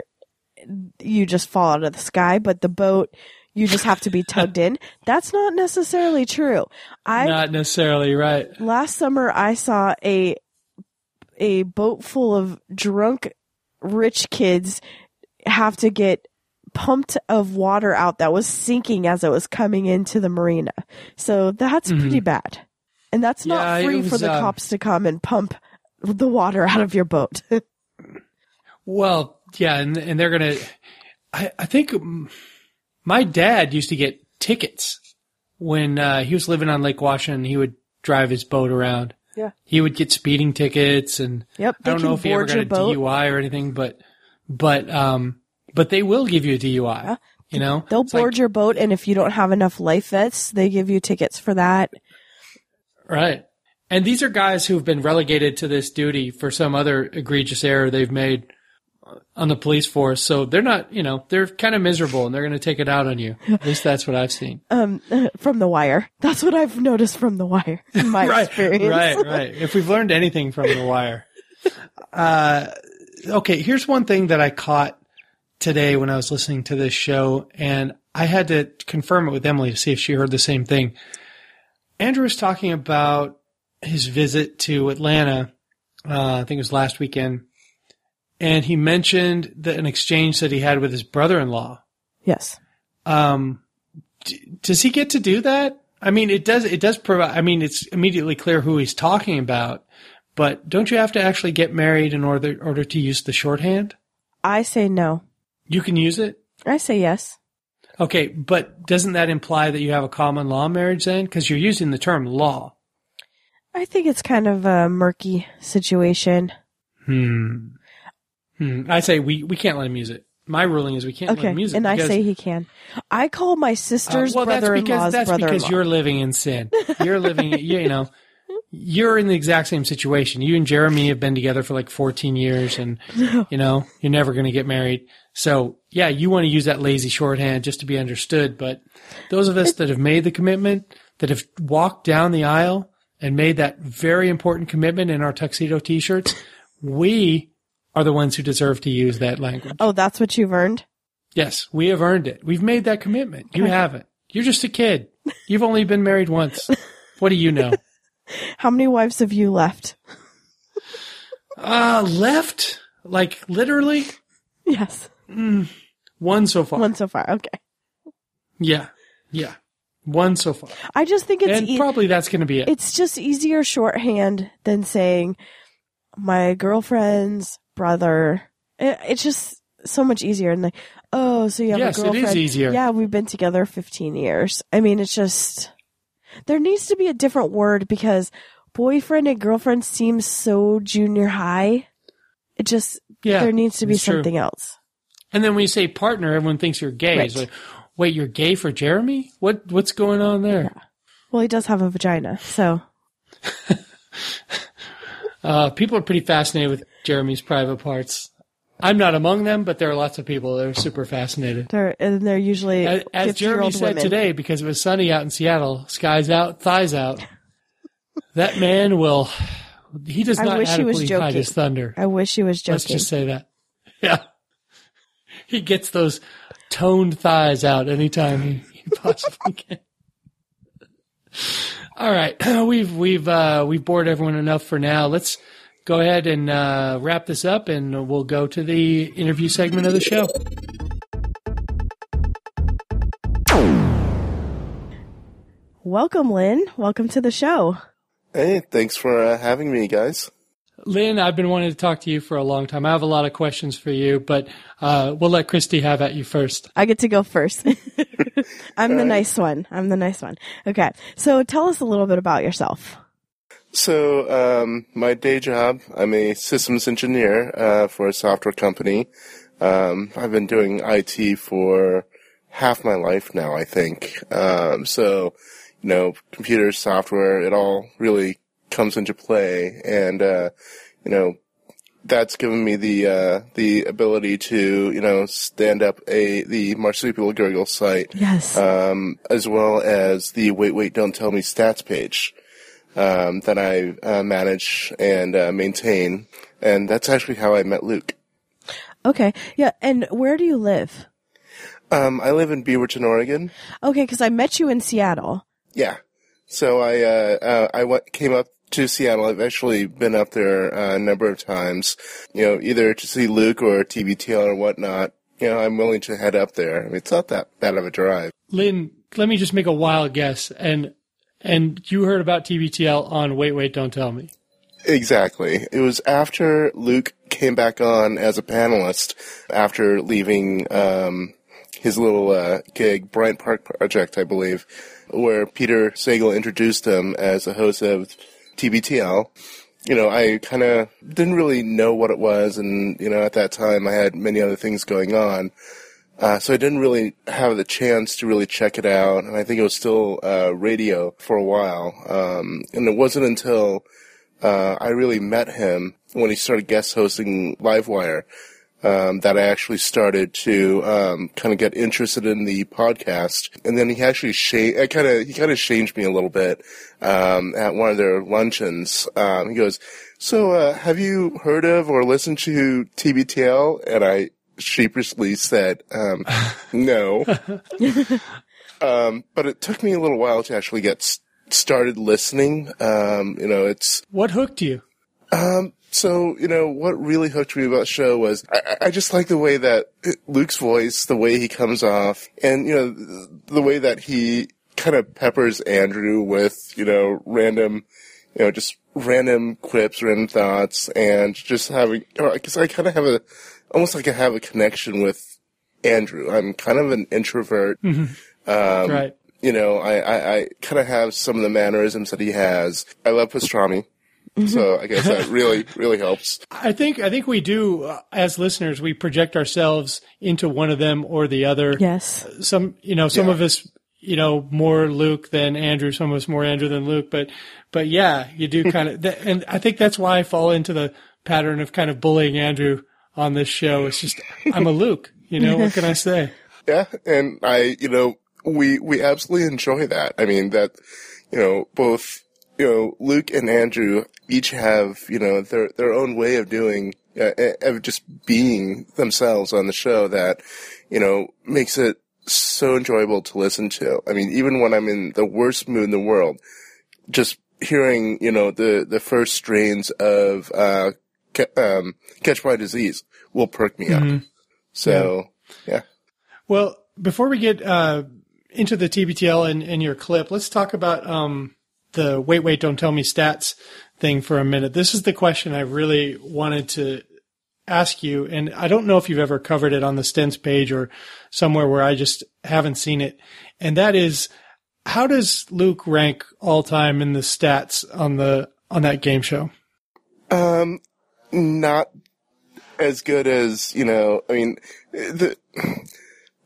you just fall out of the sky, but the boat you just have to be tugged in. That's not necessarily true. I not necessarily right. last summer I saw a a boat full of drunk rich kids have to get pumped of water out that was sinking as it was coming into the marina. So that's pretty bad. And that's Mm-hmm. Yeah, not free for the uh, cops to come and pump the water out of your boat. Well, yeah, and and they're gonna. I I think my dad used to get tickets when uh, he was living on Lake Washington. He would drive his boat around. Yeah. He would get speeding tickets, and Yep, I don't know if he ever got a boat. DUI or anything, but but um but they will give you a DUI. You know, They'll It's like- board your boat and if you don't have enough life vests, they give you tickets for that. Right. And these are guys who've been relegated to this duty for some other egregious error they've made on the police force. So they're not, you know, they're kind of miserable and they're going to take it out on you. At least that's what I've seen. Um, from the wire. That's what I've noticed from the wire in my right, experience. right, right. If we've learned anything from The Wire. Uh, okay, here's one thing that I caught today when I was listening to this show, and I had to confirm it with Emily to see if she heard the same thing. Andrew was talking about his visit to Atlanta. Uh, I think it was last weekend, and he mentioned that an exchange that he had with his brother-in-law. Yes. Um, d- does he get to do that? I mean, it does. It does provide. I mean, it's immediately clear who he's talking about. But don't you have to actually get married in order order to use the shorthand? I say no. You can use it. I say yes. Okay, but doesn't that imply that you have a common law marriage then? Because you're using the term law. I think it's kind of a murky situation. Hmm. Hmm. I say we, we can't let him use it. My ruling is we can't let Okay. him use it. And I say he can. I call my Uh, sister's well, that's because brother-in-law's that's brother-in-law. because you're living in sin. You're living, you, you know, you're in the exact same situation. You and Jeremy have been together for like 14 years, and you know you're never going to get married. So yeah, you want to use that lazy shorthand just to be understood. But those of us that have made the commitment, that have walked down the aisle and made that very important commitment in our tuxedo t-shirts, we are the ones who deserve to use that language. Oh, that's what you've earned? Yes, we have earned it. We've made that commitment. You haven't. You're just a kid. You've only been married once. What do you know? How many wives have you left? Uh, left? Like literally? Yes. One so far. One so far. Okay. Yeah. Yeah. One so far. I just think it's and e- probably that's going to be it. it's just easier shorthand than saying my girlfriend's brother. It, it's just so much easier. And like, oh, so you have Yes, a it is girlfriend? easier. Yeah, we've been together 15 years. I mean, it's just there needs to be a different word because boyfriend and girlfriend seems so junior high. It just yeah. there needs to be it's true. something else. And then when you say partner, everyone thinks you're gay. Right. It's like, wait, you're gay for Jeremy? What what's going on there? Well, he does have a vagina, so Uh, people are pretty fascinated with Jeremy's private parts. I'm not among them, but there are lots of people that are super fascinated. they're and they're usually As, as Jeremy said women. today, because it was sunny out in Seattle, skies out, thighs out. That man will. He does not I wish he was adequately hide joking. his thunder. I wish he was joking. Let's just say that. Yeah. He gets those toned thighs out anytime he, he possibly can. All right. We've, we've, uh, we've bored everyone enough for now. Let's go ahead and, uh, wrap this up and we'll go to the interview segment of the show. Welcome, Lynn. Welcome to the show. Hey, thanks for uh, having me, guys. Lynn, I've been wanting to talk to you for a long time. I have a lot of questions for you, but, uh, we'll let Christy have at you first. I get to go first. I'm the nice one. I'm the nice one. Okay. So tell us a little bit about yourself. So, um, my day job, I'm a systems engineer uh, for a software company. Um, I've been doing IT for half my life now, I think. Um, so, you know, computers, software, it all really comes into play, and uh, you know, that's given me the uh, the ability to you know stand up a the marsupial gurgle site Yes. um, as well as the Wait Wait Don't Tell Me stats page um, that I uh, manage and uh, maintain, and that's actually how I met Luke. okay. Yeah. And where do you live? Um, I live in Beaverton, Oregon. Okay. Cause I met you in Seattle. Yeah, so I uh, uh, I went, came up to Seattle. I've actually been up there uh, a number of times. You know, either to see Luke or TBTL or whatnot. You know, I'm willing to head up there. I mean, it's not that bad of a drive. Lynn, let me just make a wild guess. And, and you heard about TBTL on Wait, Wait, Don't Tell Me. Exactly. It was after Luke came back on as a panelist after leaving um, his little uh, gig, Bryant Park Project, I believe, where Peter Sagal introduced him as the host of TBTL. You know, I kind of didn't really know what it was, and you know, at that time I had many other things going on. Uh, so I didn't really have the chance to really check it out, and I think it was still uh, radio for a while. Um, and it wasn't until uh, I really met him when he started guest hosting Livewire um, that I actually started to um, kind of get interested in the podcast. And then he actually I kind of he kind of changed me a little bit um, at one of their luncheons. Um, he goes, "So uh, have you heard of or listened to TBTL?" And I sheepishly said, um, "No." um, but it took me a little while to actually get s- started listening. Um, you know, it's What hooked you? so, you know, what really hooked me about the show was I, I just like the way that Luke's voice, the way he comes off, and, you know, the way that he kind of peppers Andrew with, you know, random, you know, just random quips, random thoughts, and just having, because I kind of have a, almost like I have a connection with Andrew. I'm kind of an introvert. Um, right. you know, I, I, I kind of have some of the mannerisms that he has. I love pastrami. So I guess that really, really helps. I think I think we do uh, as listeners we project ourselves into one of them or the other. Yes. Some you know some Yeah. of us you know more Luke than Andrew, some of us more Andrew than Luke, but but yeah, you do kind of and I think that's why I fall into the pattern of kind of bullying Andrew on this show. It's just I'm a Luke, you know, what can I say? Yeah. And I, you know, we, we absolutely enjoy that. I mean, that, you know, both you know, Luke and Andrew each have, you know, their, their own way of doing, uh, of just being themselves on the show that, you know, makes it so enjoyable to listen to. I mean, even when I'm in the worst mood in the world, just hearing, you know, the, the first strains of, uh, ca- um, Catch by Disease will perk me up. So, yeah. Well, before we get uh, into the TBTL and, and your clip, let's talk about um, the wait, wait, don't tell me stats thing for a minute. This is the question I really wanted to ask you, and I don't know if you've ever covered it on the Stents page or somewhere where I just haven't seen it. And that is, how does Luke rank all time in the stats on the on that game show? Um, not as good as you know. I mean, the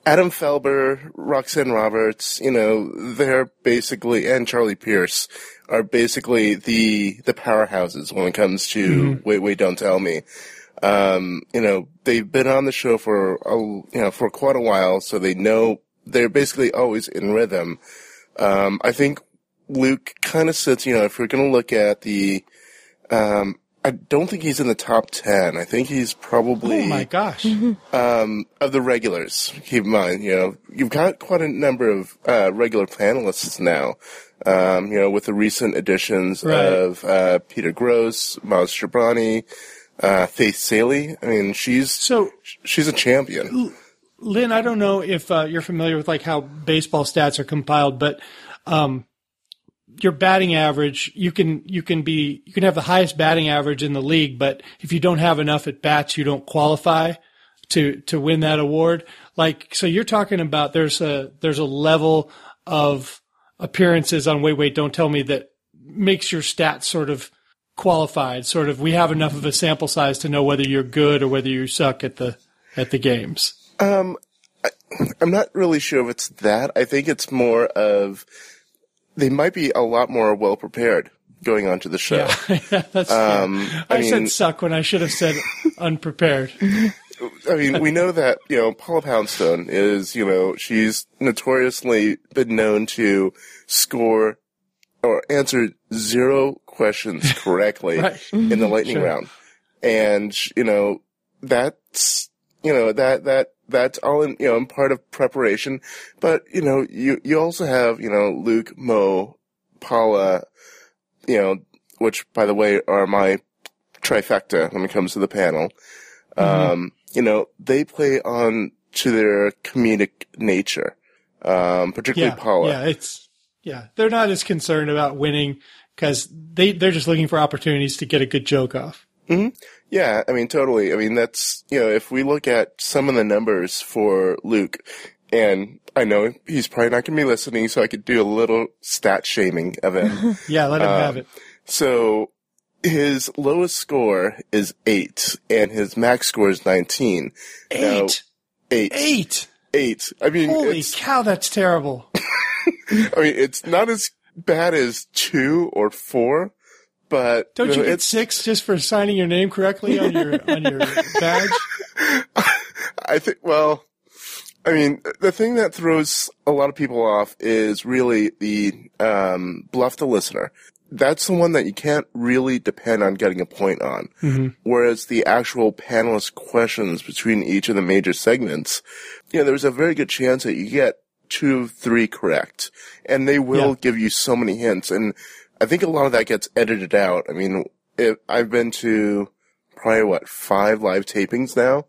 Adam Felber, Roxanne Roberts, you know, they're basically and Charlie Pierce are basically the the powerhouses when it comes to wait, wait, don't tell me. Um, you know, they've been on the show for a, you know for quite a while, so they know they're basically always in rhythm. Um, I think Luke kind of sits, you know, if we're going to look at the, um, I don't think he's in the top 10. I think he's probably, Oh my gosh! um, of the regulars. Keep in mind, you know, you've got quite a number of, uh, regular panelists now. Um, you know, with the recent additions Right. of, uh, Peter Grosz, Maz Jobrani, uh, Faith Salie. I mean, she's, So she's a champion. Lynn, I don't know if uh, you're familiar with like how baseball stats are compiled, but um, your batting average, you can you can be you can have the highest batting average in the league, but if you don't have enough at bats, you don't qualify to to win that award. Like so, you're talking about there's a there's a level of appearances on Wait Wait Don't Tell Me that makes your stats sort of qualified. Sort of, we have enough of a sample size to know whether you're good or whether you suck at the at the games. Um, I'm not really sure if it's that. I think it's more of they might be a lot more well prepared going onto the show. Yeah, that's Um. I I, mean- said suck when I should have said unprepared. I mean, we know that, you know, Paula Poundstone is, you know, she's notoriously been known to score or answer zero questions correctly Right. in the lightning Sure. round. And, you know, that's, you know, that, that, that's all in, you know, in part of preparation. But, you know, you, you also have, you know, Luke, Mo, Paula, you know, which, by the way, are my trifecta when it comes to the panel. Mm-hmm. Um, you know, they play on to their comedic nature. Um, particularly Yeah, Paula. yeah, it's yeah. They're not as concerned about winning because they they're just looking for opportunities to get a good joke off. Yeah, I mean, totally. I mean, that's, you know, if we look at some of the numbers for Luke, and I know he's probably not going to be listening, so I could do a little stat shaming of him. Yeah, let him have um, it. so his lowest score is eight, and his max score is 19. Now, Eight, eight. eight. Eight. I mean, Holy cow, that's terrible. I mean, it's not as bad as two or four, but Don't you get six just for signing your name correctly on your on your badge? I think, well, I mean, the thing that throws a lot of people off is really the um, bluff the listener. That's the one that you can't really depend on getting a point on. Whereas the actual panelist questions between each of the major segments, you know, there's a very good chance that you get two, three correct. And they will Yeah. give you so many hints. And I think a lot of that gets edited out. I mean, it, I've been to probably what, five live tapings now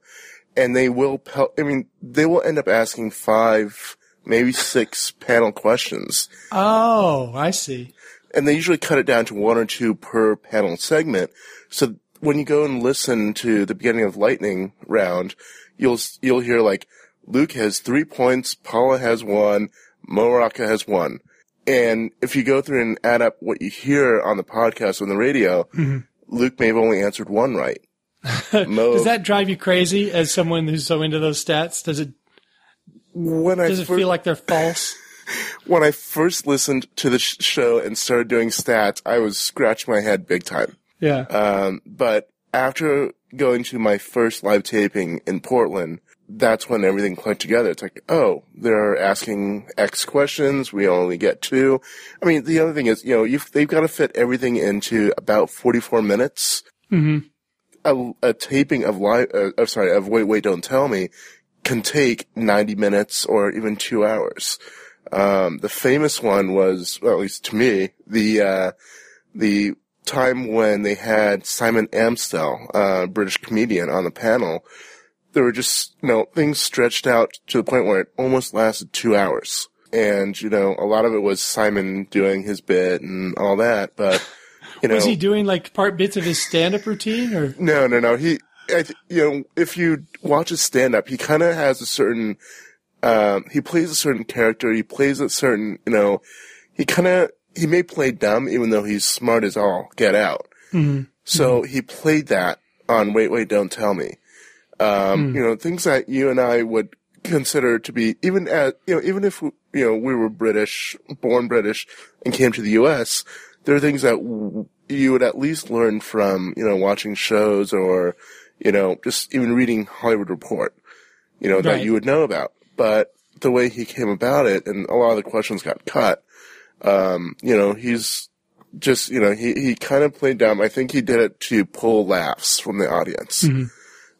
and they will, pel- I mean, they will end up asking five, maybe six panel questions. Oh, I see. And they usually cut it down to one or two per panel segment. So when you go and listen to the beginning of Lightning round, you'll, you'll hear like, Luke has three points, Paula has one, Mo Rocca has one. And if you go through and add up what you hear on the podcast on the radio, Luke may have only answered one right. Mo, Does that drive you crazy as someone who's so into those stats? Does it when I does it fir- feel like they're false? when I first listened to the sh- show and started doing stats, I was scratching my head big time. Yeah. Um, but after going to my first live taping in Portland, that's when everything clicked together. It's like, oh, they're asking X questions. We only get two. I mean, the other thing is, you know, you've, they've got to fit everything into about 44 minutes. Mm-hmm. A, a taping of live, uh, uh, sorry, of Wait, Wait, Don't Tell Me can take 90 minutes or even two hours. Um, the famous one was, well, at least to me, the, uh, the time when they had Simon Amstell, uh, British comedian on the panel there were just, you know, things stretched out to the point where it almost lasted two hours. And, you know, a lot of it was Simon doing his bit and all that, but, you know. Was he doing like part bits of his stand up routine or? No, no, no. He, I th- you know, if you watch his stand up, he kind of has a certain, um, he plays a certain character. He plays a certain, you know, he kind of, he may play dumb even though he's smart as all get out. Mm-hmm. So he played that on Wait, Wait, Don't Tell Me. Um, Hmm. You know, things that you and I would consider to be even as, you know even if you know we were British, born British, and came to the U.S. There are things that w- you would at least learn from you know watching shows or you know just even reading Hollywood Report. You know that you would know about, but the way he came about it and a lot of the questions got cut. Um, you know, he's just you know he he kind of played dumb. I think he did it to pull laughs from the audience.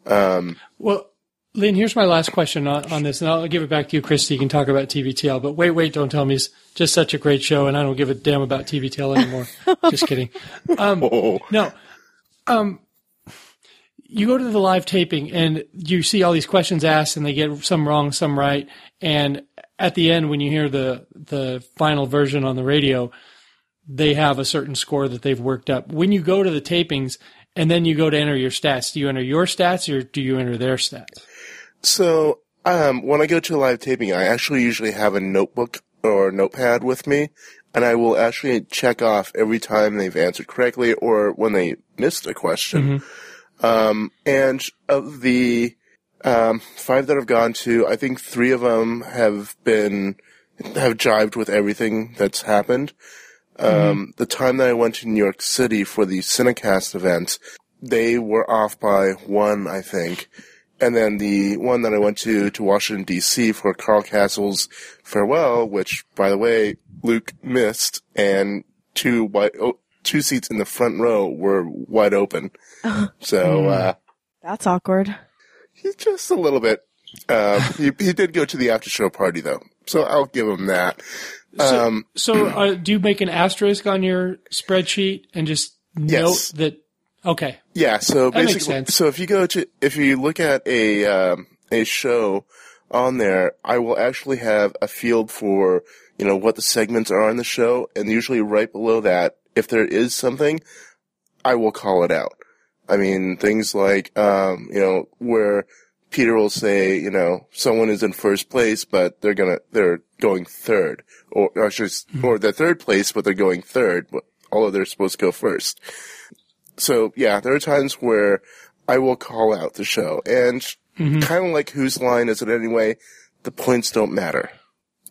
Um, Well, Lynn, here's my last question on, on this, and I'll give it back to you, Christy. You can talk about TBTL, but wait, wait, don't tell me it's just such a great show, and I don't give a damn about TBTL anymore. just kidding. Um, oh, No. Um, you go to the live taping and you see all these questions asked and they get some wrong, some right. And at the end, when you hear the, the final version on the radio, they have a certain score that they've worked up. When you go to the tapings and then you go to enter your stats, do you enter your stats or do you enter their stats? So, um, when I go to a live taping, I actually usually have a notebook or notepad with me, and I will actually check off every time they've answered correctly or when they missed a question. Um, and of the um, five that I've gone to, I think three of them have been have jived with everything that's happened. Um, The time that I went to New York City for the Cinecast event, they were off by one, I think. And then the one that I went to to Washington D.C. for Carl Kasell's farewell, which, by the way, Luke missed, and two wide, oh, two seats in the front row were wide open. So uh, That's awkward. He's just a little bit. Um, he he did go to the after show party though, so I'll give him that. Um, So uh, do you make an asterisk on your spreadsheet and just Yes. note that? Okay. Yeah, so basically, so if you go to, if you look at a, um, a show on there, I will actually have a field for, you know, what the segments are on the show, and usually right below that, if there is something, I will call it out. I mean, things like, um, you know, where Peter will say, you know, someone is in first place, but they're gonna, they're going third, or, or, just, or they're third place, but they're going third, but, although they're supposed to go first so yeah, there are times where I will call out the show, and kind of like whose line is it anyway? The points don't matter,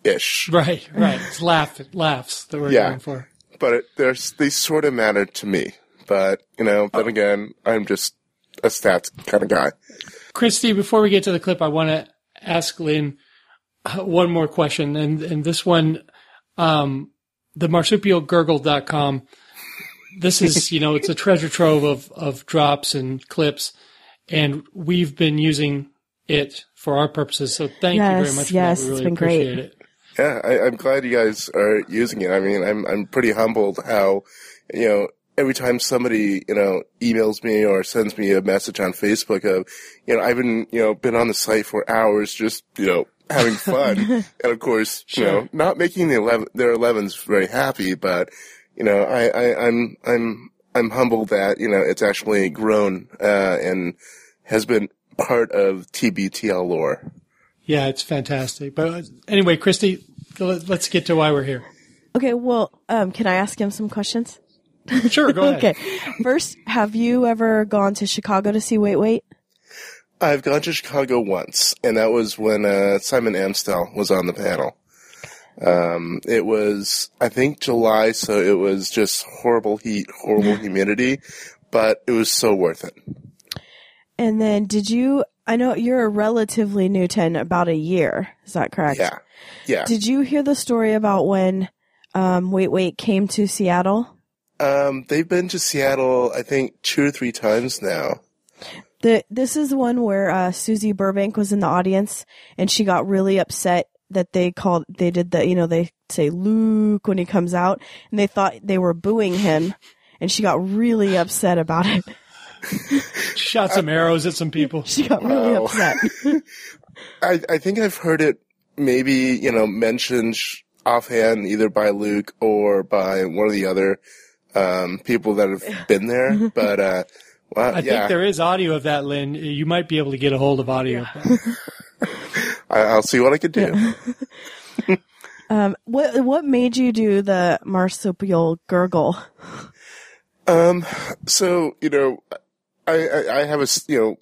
ish. Right, right. It's laugh, laughs that we're Yeah. going for. But it, there's they sort of matter to me. But you know, then again, I'm just a stats kind of guy. Christy, before we get to the clip, I want to ask Lynn uh, one more question. And, and this one, um, the marsupialgurgle.com, this is, you know, it's a treasure trove of, of drops and clips. And we've been using it for our purposes. So thank you very much. yes, for that. We it's really been great. it. Yeah, I, I'm glad you guys are using it. I mean, I'm I'm pretty humbled how, you know, every time somebody you know emails me or sends me a message on Facebook of, you know, I've been you know been on the site for hours just you know having fun, and of course you know not making the 11, their 11s very happy, but you know I, I I'm I'm I'm humbled that you know it's actually grown uh, and has been part of TBTL lore. Yeah, it's fantastic. But uh, anyway, Christy, let- let's get to why we're here. Okay, well, um, can I ask him some questions? Sure, go ahead. Okay. First, have you ever gone to Chicago to see Wait Wait? I've gone to Chicago once, and that was when uh, Simon Amstell was on the panel. Um, it was, I think, July, so it was just horrible heat, horrible humidity. but it was so worth it. And then did you, I know you're a relatively new to in about a year. Is that correct? Yeah, yeah. Did you hear the story about when, um, Wait Wait came to Seattle? Um, they've been to Seattle, I think, two or three times now. The, this is the one where, uh, Susie Burbank was in the audience and she got really upset that they called, they did the, you know, they say Luke when he comes out and they thought they were booing him and she got really upset about it. Shot some arrows at some people. She got really Wow. upset. I, I think I've heard it maybe, you know, mentioned offhand either by Luke or by one of the other um, people that have been there. But, uh, well, I yeah, think there is audio of that, Lynn. You might be able to get a hold of audio. of that. I, I'll see what I can do. Um, what what made you do the marsupial gurgle? Um, so, you know, I, I, I have a you know,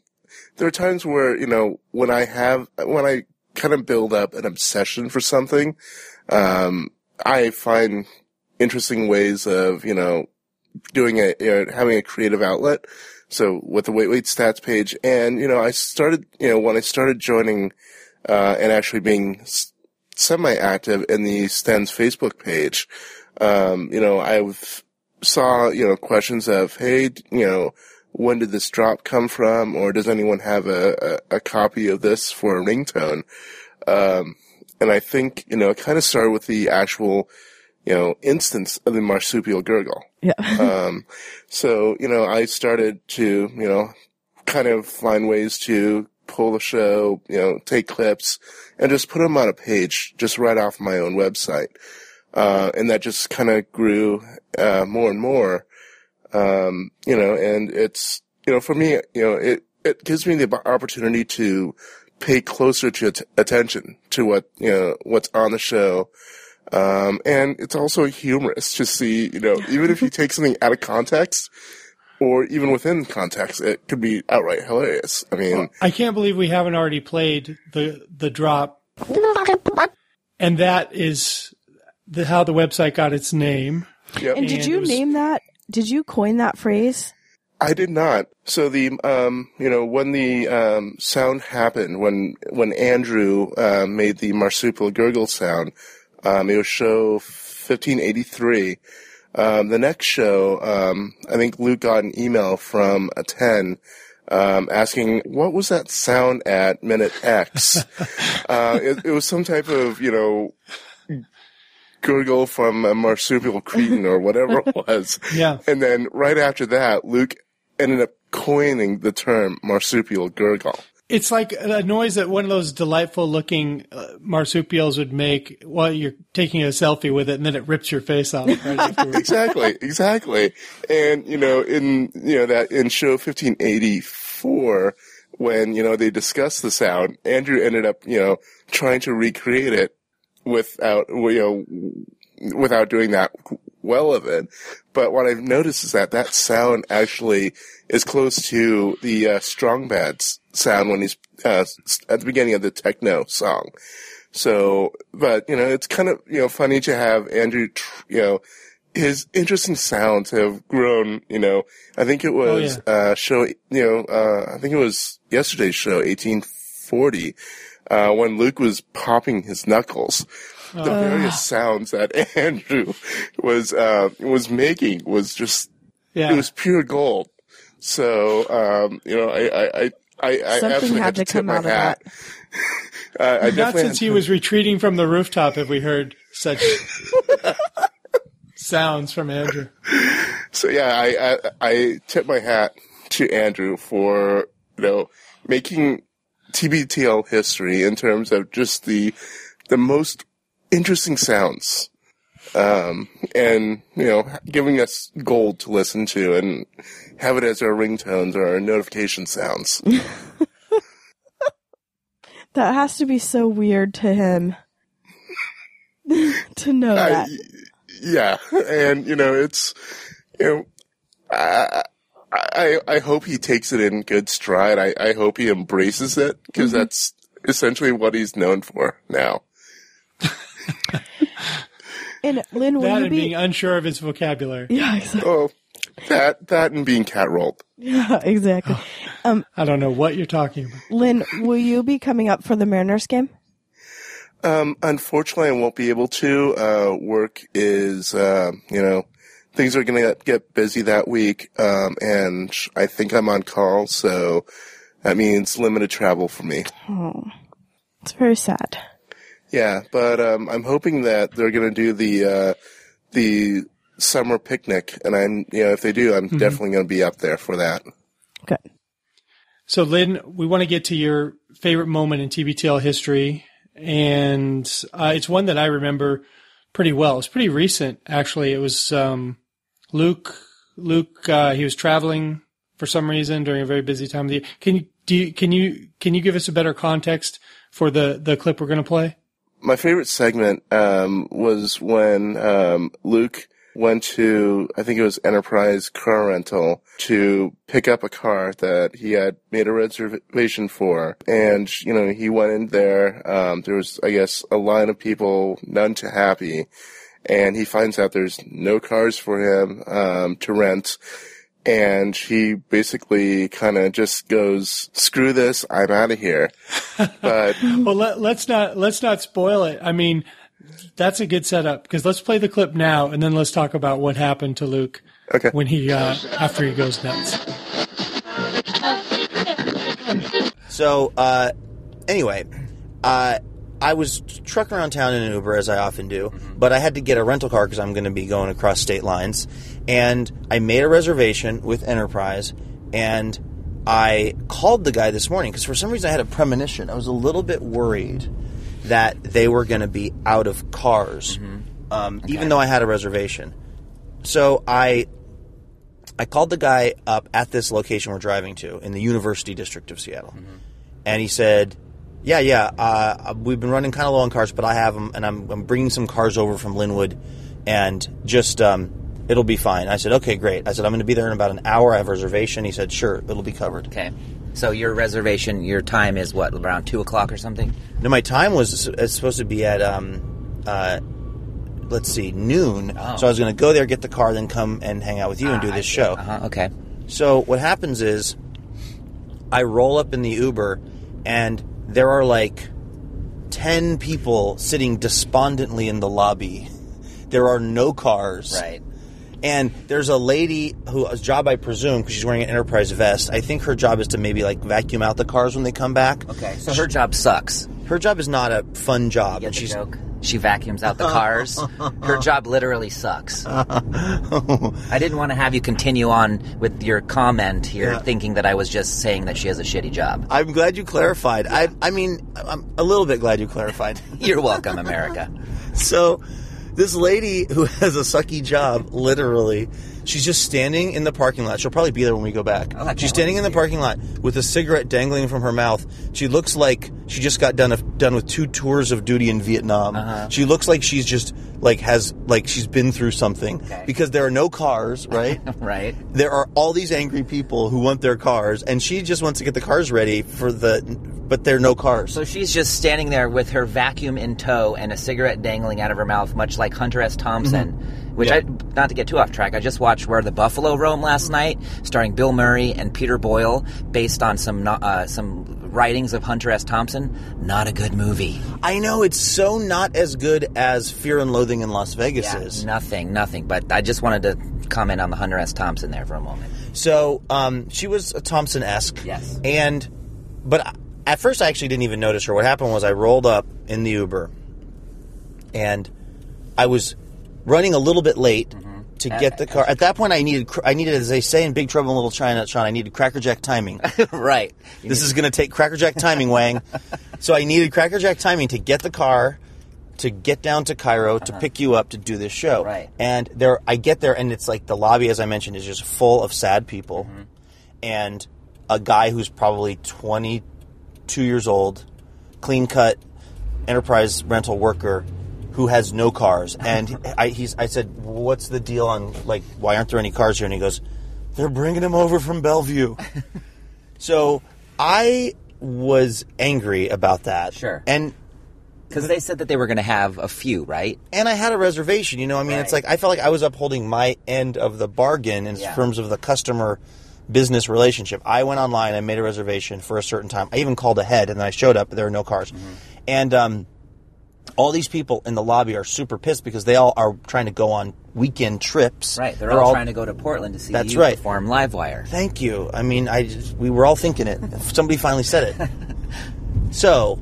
there are times where, you know, when I have, when I kind of build up an obsession for something, um, I find interesting ways of, you know, doing a, you know, having a creative outlet. So with the Wait Wait stats page and, you know, I started, you know, when I started joining, uh, and actually being semi-active in the Sten's Facebook page, um, you know, I've saw, you know, questions of, hey, you know, when did this drop come from? Or does anyone have a, a, a copy of this for a ringtone? Um, and I think, you know, it kind of started with the actual, you know, instance of the marsupial gurgle. Yeah. Um, so, you know, I started to, you know, kind of find ways to pull the show, you know, take clips and just put them on a page just right off my own website. Uh, and that just kind of grew, uh, more and more. Um, you know, and it's, you know, for me, you know, it, it gives me the opportunity to pay closer to att- attention to what, you know, what's on the show. Um, and it's also humorous to see, you know, even if you take something out of context or even within context, it could be outright hilarious. I mean, I can't believe we haven't already played the the drop, and that is the how the website got its name. yep. And did And you was- name that? Did you coin that phrase? I did not. So the um, you know, when the um, sound happened, when when Andrew uh, made the marsupial gurgle sound, um, it was show fifteen eighty three. Um, the next show, um, I think Luke got an email from a ten um, asking what was that sound at minute X. uh, it, it was some type of you know gurgle from a marsupial cretin or whatever it was. Yeah. And then right after that, Luke ended up coining the term marsupial gurgle. It's like a noise that one of those delightful looking uh, marsupials would make while you're taking a selfie with it, and then it rips your face off right. Exactly, exactly. And you know, in you know that in show fifteen eighty four, when you know they discussed the sound, Andrew ended up you know trying to recreate it without you know without doing that well of it. But what I've noticed is that that sound actually is close to the uh, Strong Bad's sound when he's uh, at the beginning of the techno song. So, but you know, it's kind of you know funny to have Andrew, tr- you know, his interesting sounds have grown. You know, I think it was uh, show, you know, uh, I think it was yesterday's show, eighteen forty, uh, when Luke was popping his knuckles. The various sounds that Andrew was uh, was making was just Yeah. it was pure gold. So um, you know, I I I, I, Something had to tip come my out of hat. that. Uh, Not since he was retreating from the rooftop have we heard such sounds from Andrew. So yeah, I, I I tip my hat to Andrew for you know making TBTL history in terms of just the the most interesting sounds, um, and you know giving us gold to listen to and have it as our ringtones or our notification sounds. That has to be so weird to him to know I- that. yeah, and you know it's you know I I I hope he takes it in good stride. I I hope he embraces it because that's essentially what he's known for now. And Lynn, will That you and be? being unsure of his vocabulary. yeah, exactly. Oh, That that and being cat rolled. Yeah, exactly. I don't know what you're talking about. Lynn, will you be coming up for the Mariners game? Um, unfortunately, I won't be able to. Uh, work is, uh, you know, things are going to get busy that week, um, and I think I'm on call, so that means limited travel for me. Oh, It's very sad. Yeah, but um, I'm hoping that they're going to do the uh, the summer picnic, and I'm, you know, if they do, I'm definitely going to be up there for that. Okay. So, Lynn, we want to get to your favorite moment in TBTL history, and uh, it's one that I remember pretty well. It's pretty recent, actually. It was um, Luke. Luke, uh, he was traveling for some reason during a very busy time of the year. Can you do? You, can you can you give us a better context for the the clip we're going to play? My favorite segment um, was when um, Luke went to, I think it was Enterprise Car Rental, to pick up a car that he had made a reservation for. And, you know, he went in there. Um, there was, I guess, a line of people, none too happy. And he finds out there's no cars for him um, to rent. And he basically kind of just goes, screw this, I'm out of here. But Well, let, let's not let's not spoil it. I mean, that's a good setup because let's play the clip now, and then let's talk about what happened to Luke Okay. when he uh, after he goes nuts. So, uh, anyway, uh, I was trucking around town in an Uber as I often do, but I had to get a rental car because I'm going to be going across state lines, and I made a reservation with Enterprise, and I called the guy this morning because for some reason I had a premonition. I was a little bit worried that they were going to be out of cars, um, even though I had a reservation. So I I called the guy up at this location we're driving to in the University District of Seattle, and he said, "Yeah, yeah, uh, we've been running kind of low on cars, but I have them, and I'm, I'm bringing some cars over from Lynnwood, and just um, it'll be fine." I said, "Okay, great." I said, "I'm going to be there in about an hour. I have a reservation." He said, "Sure, it'll be covered." Okay. So your reservation, your time is what, around 2 o'clock or something? No, my time was it's supposed to be at um, uh, let's see, noon. Oh. So I was going to go there, get the car, then come and hang out with you and do Ah, this show. Uh-huh, okay. So what happens is, I roll up in the Uber, and there are like ten people sitting despondently in the lobby. There are no cars. Right. And there's a lady whose job I presume because she's wearing an enterprise vest. I think her job is to maybe like vacuum out the cars when they come back. Okay. So her job sucks. Her job is not a fun job, Get and she's joke? She vacuums out the cars. Her job literally sucks. I didn't want to have you continue on with your comment here, Yeah. thinking that I was just saying that she has a shitty job. I'm glad you clarified. I, I mean, I'm a little bit glad you clarified. You're welcome, America. so, this lady who has a sucky job, literally, she's just standing in the parking lot. She'll probably be there when we go back. Oh, she's standing in the parking lot with a cigarette dangling from her mouth. She looks like she just got done done with two tours of duty in Vietnam. Uh-huh. She looks like she's just like has like she's been through something Okay. because there are no cars, right? right? there are all these angry people who want their cars, and she just wants to get the cars ready for the, but there are no cars. So she's just standing there with her vacuum in tow and a cigarette dangling out of her mouth, much like Hunter S. Thompson. Which Yeah. I, not to get too off track, I just watched Where the Buffalo Roam last night, starring Bill Murray and Peter Boyle, based on some uh, some writings of Hunter S. Thompson. Not a good movie. I know it's so not as good as Fear and Loathing in Las Vegas Yeah, is. nothing, nothing. But I just wanted to comment on the Hunter S. Thompson there for a moment. So um, she was a Thompson esque. Yes. And, but I- at first I actually didn't even notice her. What happened was I rolled up in the Uber, and I was running a little bit late to get the car. At that point, I needed, I needed, as they say in Big Trouble in Little China, Sean, I needed crackerjack timing. right. this is going to take crackerjack timing, Wang. so I needed crackerjack timing to get the car, to get down to KIRO, to pick you up to do this show. Right. And there, I get there, and it's like the lobby, as I mentioned, is just full of sad people, and a guy who's probably twenty two years old, clean cut, enterprise rental worker. Who has no cars? And I, he's, I said, "What's the deal on like why aren't there any cars here?" And he goes, "They're bringing him over from Bellevue." So I was angry about that. Sure. And Because they said that they were going to have a few, right? and I had a reservation. You know, I mean, it's like I felt like I was upholding my end of the bargain in Yeah. terms of the customer business relationship. I went online, I made a reservation for a certain time. I even called ahead, and then I showed up. But there were no cars, Mm-hmm. and um, all these people in the lobby are super pissed because they all are trying to go on weekend trips. Right. They're, all, trying to go to Portland to see That's you right. perform Livewire. Thank you. I mean, I just, we were all thinking it. Somebody finally said it. so,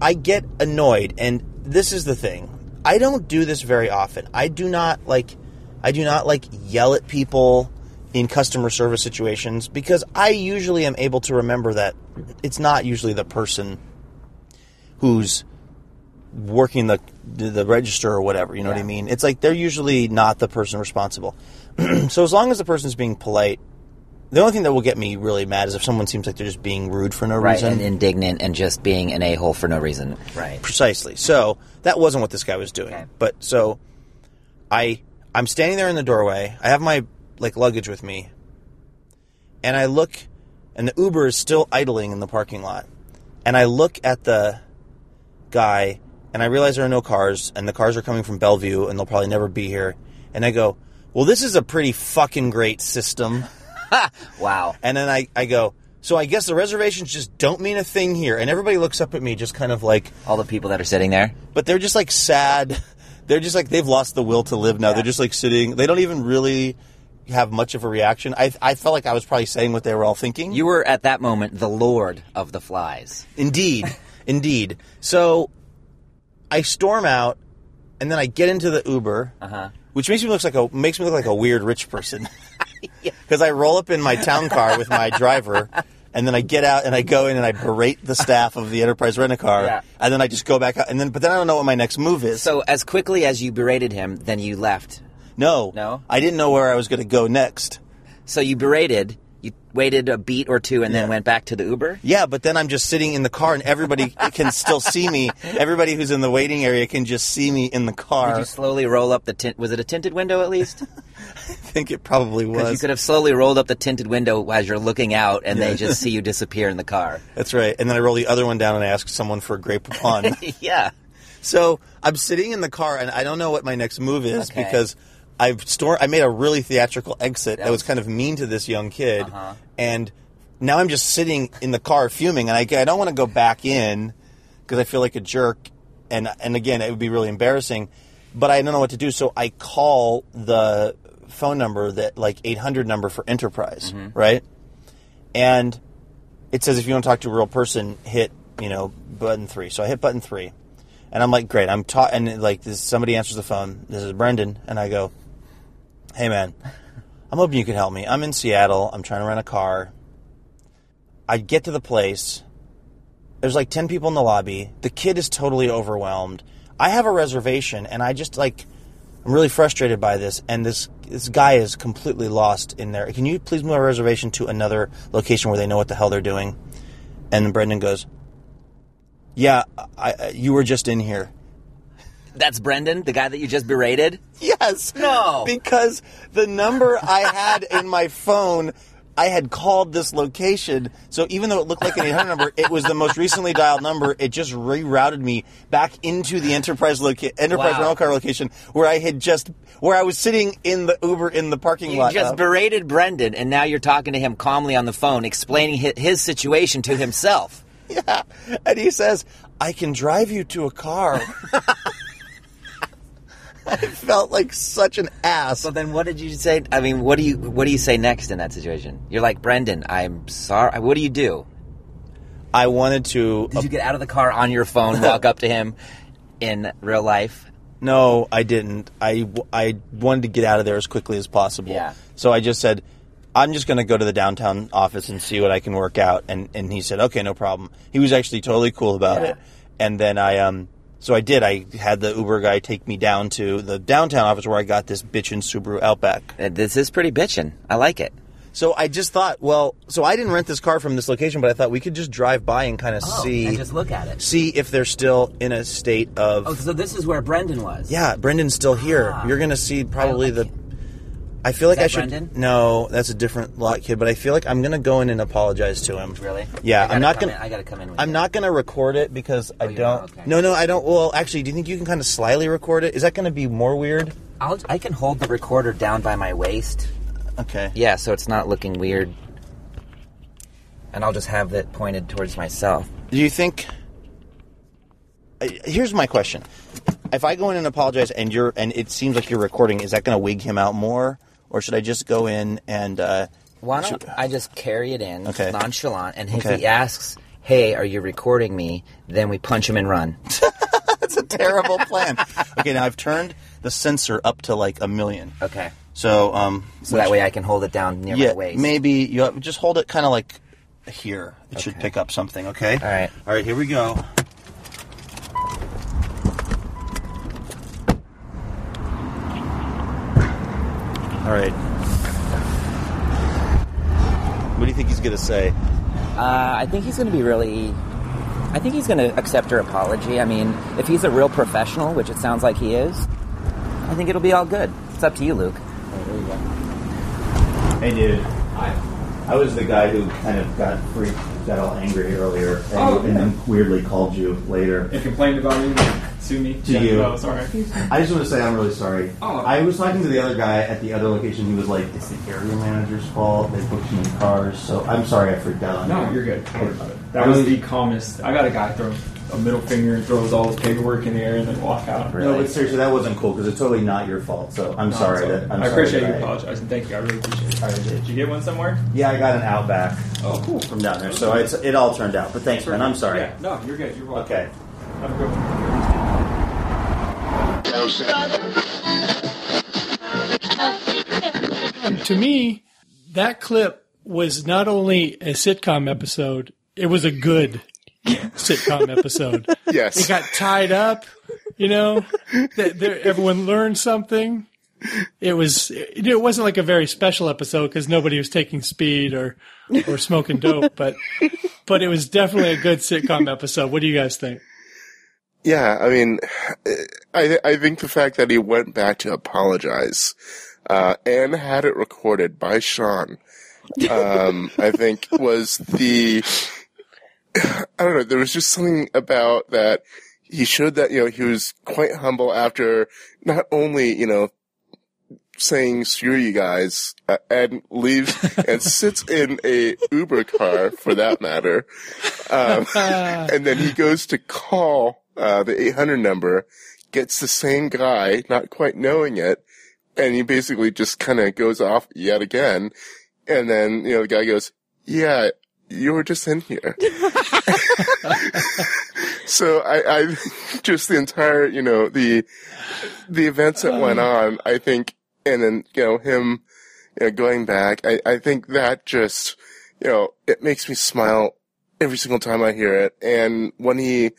I get annoyed, and this is the thing. I don't do this very often. I do not like, I do not like yell at people in customer service situations because I usually am able to remember that it's not usually the person who's working the the register or whatever. You know what I mean? It's like they're usually not the person responsible. so as long as the person's being polite, the only thing that will get me really mad is if someone seems like they're just being rude for no Right. reason. And indignant and just being an a hole for no reason. Right. Precisely. So that wasn't what this guy was doing. Okay. But so I I'm standing there in the doorway. I have my like luggage with me. And I look and the Uber is still idling in the parking lot. And I look at the guy and I realize there are no cars and the cars are coming from Bellevue and they'll probably never be here. And I go, "Well, this is a pretty fucking great system." Wow. And then I, I go, so I guess the reservations just don't mean a thing here. And everybody looks up at me just kind of like, All the people that are sitting there. but they're just like sad. They're just like, they've lost the will to live now. They're just like sitting. They don't even really have much of a reaction. I, I felt like I was probably saying what they were all thinking. You were at that moment the lord of the flies. Indeed, indeed. So I storm out, and then I get into the Uber, uh-huh. which makes me look like a makes me look like a weird rich person. Because I roll up in my town car with my driver, and then I get out and I go in and I berate the staff of the Enterprise Rent a Car, Yeah. and then I just go back out, and then but then I don't know what my next move is. So as quickly as you berated him, then you left. no, No? I didn't know where I was going to go next. So you berated, waited a beat or two, and then went back to the Uber. Yeah, but then I'm just sitting in the car, and everybody can still see me. Everybody who's in the waiting area can just see me in the car. Did you slowly roll up the tint? Was it a tinted window at least? I think it probably was. you could have slowly rolled up the tinted window as you're looking out, and they just see you disappear in the car. That's right. And then I roll the other one down and I ask someone for a Grey Poupon. yeah. so I'm sitting in the car and I don't know what my next move is Okay. because I've store I made a really theatrical exit that, That was was- kind of mean to this young kid, Uh-huh. and now I'm just sitting in the car fuming, and I, I don't want to go back in because I feel like a jerk, and and again it would be really embarrassing, but I don't know what to do, so I call the phone number that like 800 number for Enterprise, Mm-hmm. right? And it says if you want to talk to a real person, hit you know button three. So I hit button three, and I'm like, great. I'm ta- and like this, somebody answers the phone. This is Brendan, and I go, hey man, I'm hoping you could help me. I'm in Seattle. I'm trying to rent a car. I get to the place. There's like ten people in the lobby. The kid is totally overwhelmed. I have a reservation, and I just like I'm really frustrated by this, and this this guy is completely lost in there. Can you please move my reservation to another location where they know what the hell they're doing? And Brendan goes, "Yeah, I, you were just in here." That's Brendan, the guy that you just berated. Yes. No. Because the number I had in my phone, I had called this location. So even though it looked like an 800 number, it was the most recently dialed number. It just rerouted me back into the enterprise loca- enterprise Wow. rental car location where I had just where I was sitting in the Uber in the parking You lot. just Uh, berated Brendan, and now you're talking to him calmly on the phone, explaining hi- his situation to himself. yeah. And he says, "I can drive you to a car." I felt like such an ass. So then, what did you say? I mean, what do you what do you say next in that situation? You're like Brendan. I'm sorry. What do you do? I wanted to Did you get out of the car on your phone, walk up to him in real life? No, I didn't. I, I wanted to get out of there as quickly as possible. Yeah. So I just said, I'm just going to go to the downtown office and see what I can work out. And, and he said, okay, no problem. He was actually totally cool about Yeah. it. And then I, um, so I did. I had the Uber guy take me down to the downtown office where I got this bitchin' Subaru Outback. Uh, This is pretty bitchin'. I like it. So I just thought, well, so I didn't rent this car from this location, but I thought we could just drive by and kind of see, just look at it. see if they're still in a state of. Oh, so this is where Brendan was. Yeah, Brendan's still here. Ah. You're going to see probably the I feel like that I should. Brendan? No, that's a different lot kid. But I feel like I'm gonna go in and apologize to him. Really? Yeah, I'm not gonna. in- I gotta come in with I'm you. not gonna record it because oh, I don't. Okay. No, no, I don't. Well, actually, do you think you can kind of slyly record it? Is that gonna be more weird? I'll, I can hold the recorder down by my waist. Okay. Yeah, so it's not looking weird. And I'll just have it pointed towards myself. Do you think? I- Here's my question: If I go in and apologize, and you're, and it seems like you're recording, is that going to wig him out more, or should I just go in and? Uh, Why don't should- I just carry it in, Okay. nonchalant, and if Okay. he asks, "Hey, are you recording me?" Then we punch him and run. That's a terrible plan. Okay, now I've turned the sensor up to like a million. Okay. So, um, So that way I can hold it down near yeah, my waist. maybe you have, just hold it kind of like here. It should pick up something. Okay. All right. All right. Here we go. All right. What do you think he's gonna say? Uh, I think he's going to be really. I think he's going to accept her apology. I mean, if he's a real professional, which it sounds like he is, I think it'll be all good. It's up to you, Luke. Hey, dude. I was the guy who kind of got freaked, got all angry earlier, and, Oh, and then weirdly called you later. and complained about me, sue me. To you. Oh, sorry. I just want to say I'm really sorry. Oh. I was talking to the other guy at the other location. He was like, "It's the area manager's fault. They booked me many cars." So I'm sorry I freaked out on No, you. you're good. Don't worry about it. That was the calmest. I got a guy throw a middle finger and throws all his paperwork in the air and then walk out. No, but seriously, that wasn't cool because it's totally not your fault. So I'm No, sorry. That. I'm I sorry appreciate that you apologizing. Thank you. I really appreciate it. I did. Did you get one somewhere? Yeah, I got an Outback Oh, cool. from down there, so it's it all turned out. But thanks, man. I'm sorry. Yeah, no, you're good. You're welcome. Okay. Have a good one. To me, that clip was not only a sitcom episode, it was a good sitcom episode. Yes. It got tied up, you know, that there, everyone learned something. It was, it, it wasn't like a very special episode because nobody was taking speed or, or smoking dope, but, but it was definitely a good sitcom episode. What do you guys think? Yeah, I mean, I I think the fact that he went back to apologize uh, and had it recorded by Sean, um, I think was the I don't know. There was just something about that. He showed that you know he was quite humble after not only you know saying screw you guys uh, and leaves and sits in a Uber car for that matter. Um, and then he goes to call uh, the 800 number, gets the same guy, not quite knowing it, and he basically just kind of goes off yet again. And then, you know, the guy goes, yeah, you were just in here. so I, I, just the entire, you know, the, the events that went on, I think, and then, you know, him, you know, going back, I, I think that just, you know, it makes me smile every single time I hear it. And when he,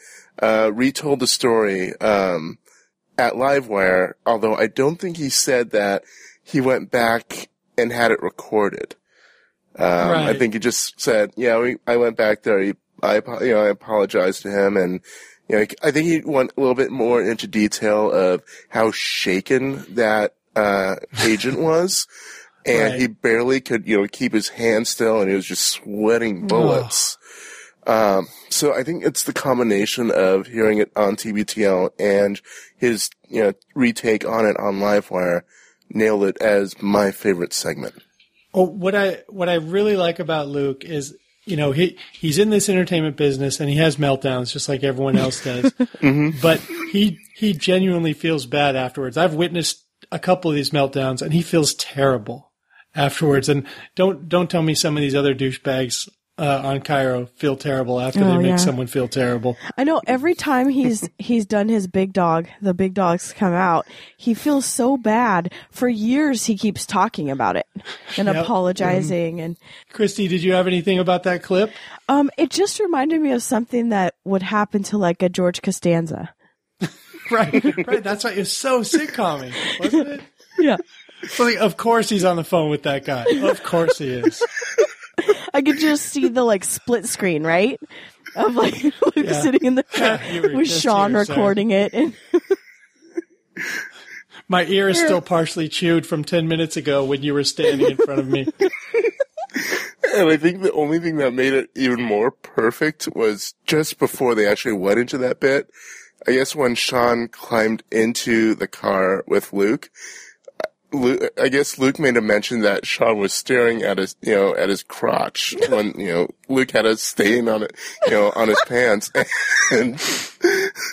uh, retold the story, um, at Livewire, although I don't think he said that he went back and had it recorded. Um, I think he just said, yeah, we, I went back there. He, I, you know, I apologized to him and, you know, I think he went a little bit more into detail of how shaken that, uh, agent was. And Right. he barely could, you know, keep his hand still and he was just sweating bullets. Um, so I think it's the combination of hearing it on TBTL and his, you know, retake on it on Livewire nailed it as my favorite segment. Oh, what I what I really like about Luke is, you know, he he's in this entertainment business and he has meltdowns just like everyone else does. Mm-hmm. But he he genuinely feels bad afterwards. I've witnessed a couple of these meltdowns and he feels terrible afterwards. And don't don't tell me some of these other douchebags uh, on KIRO feel terrible after Oh, they make yeah. someone feel terrible. I know every time he's he's done his big dog, the big dogs come out, he feels so bad. For years he keeps talking about it and Yep. apologizing and Christy, did you have anything about that clip? um it just reminded me of something that would happen to like a George Costanza. Right, right. That's why it was so sitcom wasn't it? Yeah. So like, of course he's on the phone with that guy. Of course he is. I could just see the like split screen, right? Of like Luke Yeah. sitting in the car with Sean here, sir. recording it and My ear is still partially chewed from 10 minutes ago when you were standing in front of me. And I think the only thing that made it even more perfect was just before they actually went into that bit. I guess when Sean climbed into the car with Luke, Luke, I guess Luke made a mention that Sean was staring at his, you know, at his crotch when, you know, Luke had a stain on it, you know, on his pants. And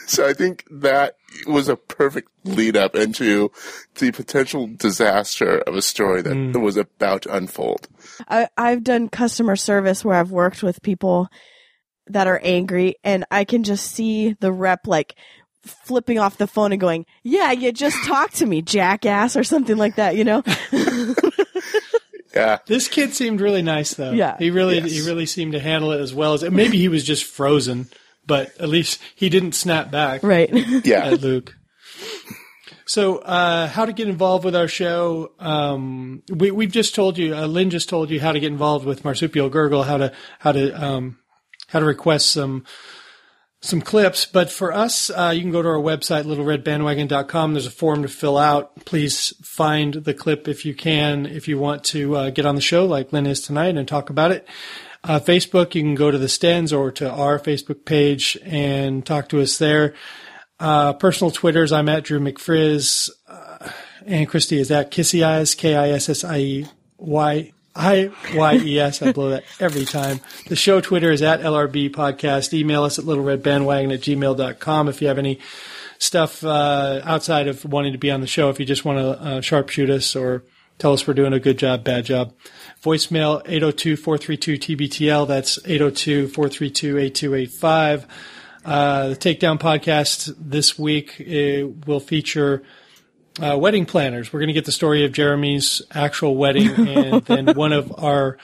so I think that was a perfect lead up into the potential disaster of a story that hmm. was about to unfold. I, I've done customer service where I've worked with people that are angry and I can just see the rep like flipping off the phone and going, yeah, you just talked to me, jackass, or something like that, you know? Yeah. This kid seemed really nice, though. Yeah. he really Yes. he really seemed to handle it as well as maybe he was just frozen, but at least he didn't snap back right. Yeah. at Luke. So, uh, how to get involved with our show? Um, we we've just told you, uh, Lynn just told you how to get involved with Marsupial Gurgle, how to how to um, how to request some some clips. But for us, uh, you can go to our website, littleredbandwagon.com. There's a form to fill out. Please find the clip if you can, if you want to uh, get on the show like Lynn is tonight and talk about it. Uh, Facebook, you can go to the Stens or to our Facebook page and talk to us there. Uh, personal Twitters, I'm at Drew McFrizz, uh, and Christy is at Kissy Eyes, K-I-S-S-I-E-Y. I Y E S. I blow that every time. The show Twitter is at LRB Podcast. Email us at littleredbandwagon at gmail.com if you have any stuff uh, outside of wanting to be on the show. If you just want to uh, sharpshoot us or tell us we're doing a good job, bad job. Voicemail 802-432-TBTL. That's 802-432-8285. Uh, the Takedown podcast this week will feature uh, wedding planners. We're going to get the story of Jeremy's actual wedding, and then one of our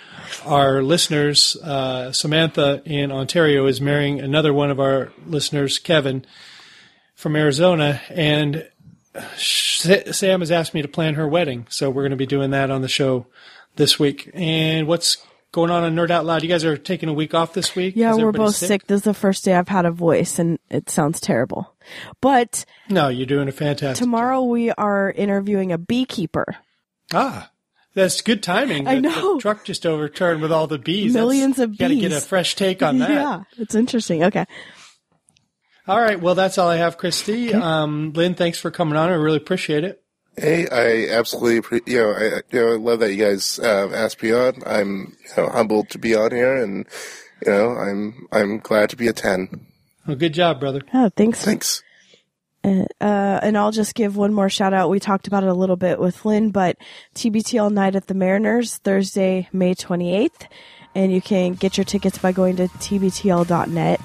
our listeners, uh, Samantha in Ontario, is marrying another one of our listeners, Kevin from Arizona, and Sam has asked me to plan her wedding, so we're going to be doing that on the show this week. And what's going on on Nerd Out Loud? You guys are taking a week off this week? Yeah, we're both sick? This is the first day I've had a voice and it sounds terrible. But No, you're doing a fantastic. tomorrow we are interviewing a beekeeper. Ah, that's good timing. I The- know. The truck just overturned with all the bees. Millions That's- of Got to get a bees. fresh take on that. Yeah, it's interesting. Okay. All right. Well, that's all I have, Christy. Um, Lynn, thanks for coming on. I really appreciate it. Hey, I absolutely, appre- you know, I, you know, I love that you guys uh, asked me on. I'm, you know, humbled to be on here, and you know, I'm, I'm glad to be a ten. Well, good job, brother. Oh, thanks. Thanks. Uh, and I'll just give one more shout out. We talked about it a little bit with Lynn, but TBTL night at the Mariners, Thursday, May 28th. And you can get your tickets by going to tbtl.net.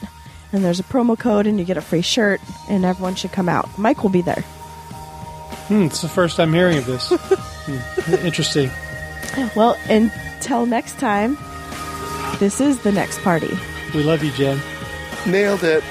And there's a promo code and you get a free shirt and everyone should come out. Mike will be there. Hmm, it's the first I'm hearing of this. Hmm, Interesting. Well, until next time, this is the next party. We love you, Jen. Nailed it.